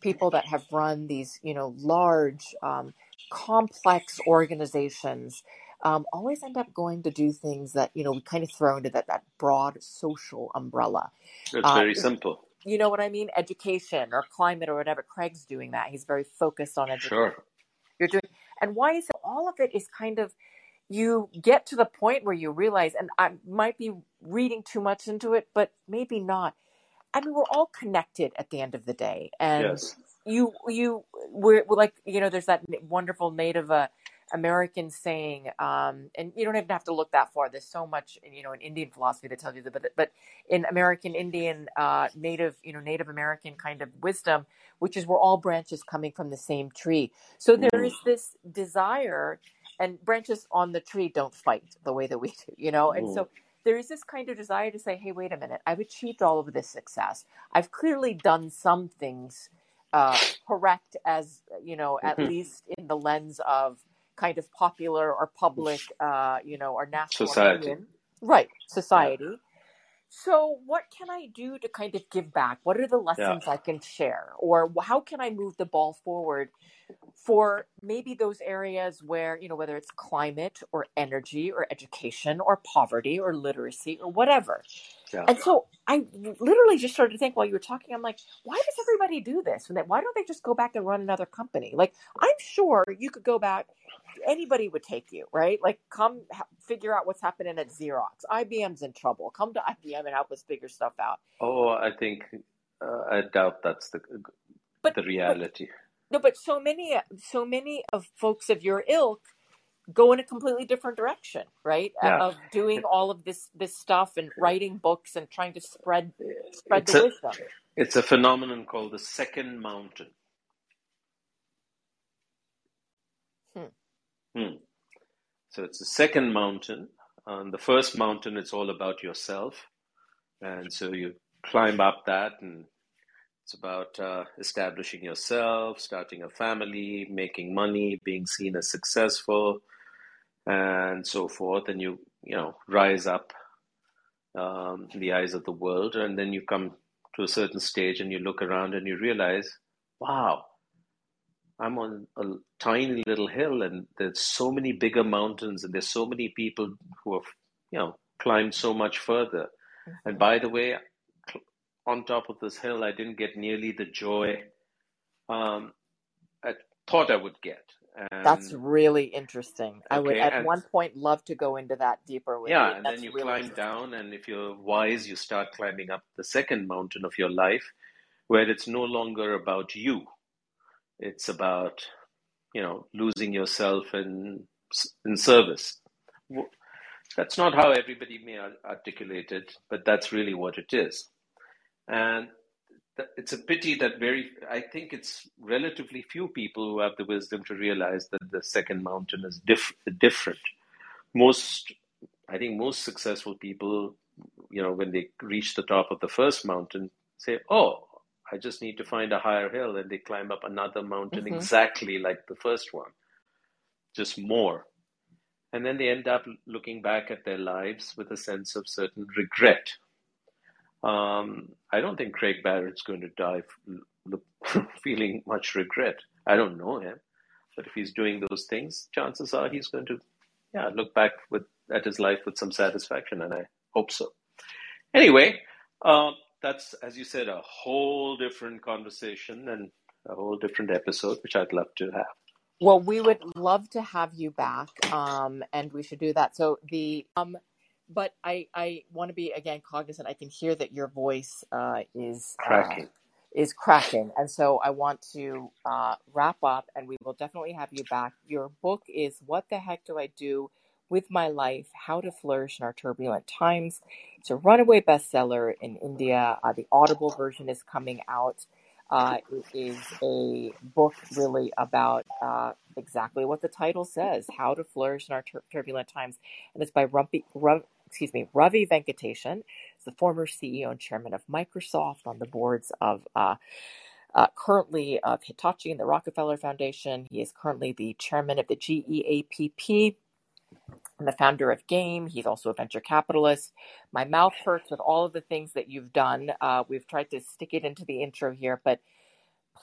people that have run these, you know, large, um, complex organizations, um, always end up going to do things that, you know, we kind of throw into that, that broad social umbrella. It's Uh, very simple. you know what I mean? Education or climate or whatever. Craig's doing that. He's very focused on education. Sure. You're doing, and why is it all of it is kind of you get to the point where you realize, and I might be reading too much into it, but maybe not. I mean, we're all connected at the end of the day, and Yes. you you we're, we're like you know, there's that wonderful Native uh, American saying, um, and you don't even have to look that far. There's so much you know in Indian philosophy that tells you that, but but in American Indian uh, Native you know Native American kind of wisdom, which is we're all branches coming from the same tree. So there Mm, this desire, and branches on the tree don't fight the way that we do, you know, and mm, so there is this kind of desire to say, hey, wait a minute, I've achieved all of this success. I've clearly done some things uh, correct, as you know, at mhm. least in the lens of kind of popular or public, uh, you know, or national Society. opinion, right? Yeah. Society. So, what can I do to kind of give back? What are the Yeah. lessons I can share? Or how can I move the ball forward for maybe those areas where, you know, whether it's climate or energy or education or poverty or literacy or whatever. Yeah. And so I literally just started to think while you were talking, I'm like, why does everybody do this? And why don't they just go back and run another company? Like, I'm sure you could go back, anybody would take you, right? Like, come ha- figure out what's happening at Xerox. IBM's in trouble. Come to IBM and help us figure stuff out. Oh, I think uh, I doubt that's the But the but reality. no, but so many so many of folks of your ilk go in a completely different direction, right? Yeah. Of doing all of this this stuff and writing books and trying to spread spread It's the a wisdom. it's a phenomenon called the second mountain. Hmm. Hmm. So it's the second mountain. On the first mountain, it's all about yourself, and so you climb up that, and it's about uh, establishing yourself, starting a family, making money, being seen as successful, and so forth. And you, you know, rise up um, in the eyes of the world, and then you come to a certain stage, and you look around, and you realize, wow, I'm on a tiny little hill, and there's so many bigger mountains, and there's so many people who have, you know, climbed so much further. And hmm by the way, on top of this hill, I didn't get nearly the joy um, I thought I would get. That's really interesting. I would at one point love to go into that deeper with you. yeah, and then you really climb down, and if you're wise, you start climbing up the second mountain of your life, where it's no longer about you. It's about, you know, losing yourself in in service. That's not how everybody may articulate it, but that's really what it is. And th- it's a pity that very, I think it's relatively few people who have the wisdom to realize that the second mountain is diff- different. Most, I think most successful people, you know, when they reach the top of the first mountain, say, "Oh, I just need to find a higher hill," and they climb up another mountain hmm exactly like the first one, just more. And then they end up looking back at their lives with a sense of certain regret. Um, I don't think Craig Barrett's going to die [laughs] feeling much regret. I don't know him, but if he's doing those things, chances are he's going to, yeah, look back with at his life with some satisfaction, and I hope so. Anyway, um, that's as you said, a whole different conversation and a whole different episode, which I'd love to have. Well, we would love to have you back, um, and we should do that. So the um, but I I want to be again cognizant. I can hear that your voice uh, is uh, Cracking. is cracking, and so I want to uh, wrap up, and we will definitely have you back. Your book is "What the Heck Do I Do with My Life: How to Flourish in Our Turbulent Times." It's a runaway bestseller in India. Uh, the Audible version is coming out. Uh, it is a book really about uh, exactly what the title says: how to flourish in our tur- turbulent times, and it's by Rumpy, Ru- excuse me, Ravi Venkatesan. He's the former CEO and chairman of Microsoft, on the boards of uh, uh, currently of Hitachi and the Rockefeller Foundation. He is currently the chairman of the GEAPP and the founder of Game. He's also a venture capitalist. My mouth hurts with all of the things that you've done. Uh, we've tried to stick it into the intro here, but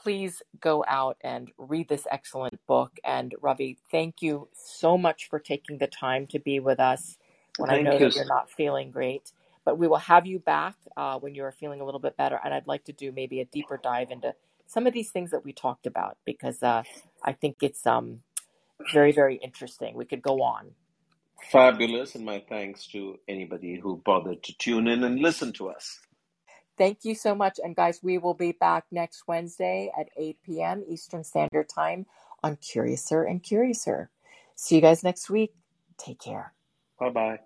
please go out and read this excellent book. And Ravi, thank you so much for taking the time to be with us when I know you. that you're not feeling great. But we will have you back uh, when you're feeling a little bit better. And I'd like to do maybe a deeper dive into some of these things that we talked about because uh, I think it's um, very, very interesting. We could go on. Fabulous, and my thanks to anybody who bothered to tune in and listen to us. Thank you so much. And guys, we will be back next Wednesday at 8 p.m. Eastern Standard Time on Curiouser and Curiouser. See you guys next week. Take care. Bye bye.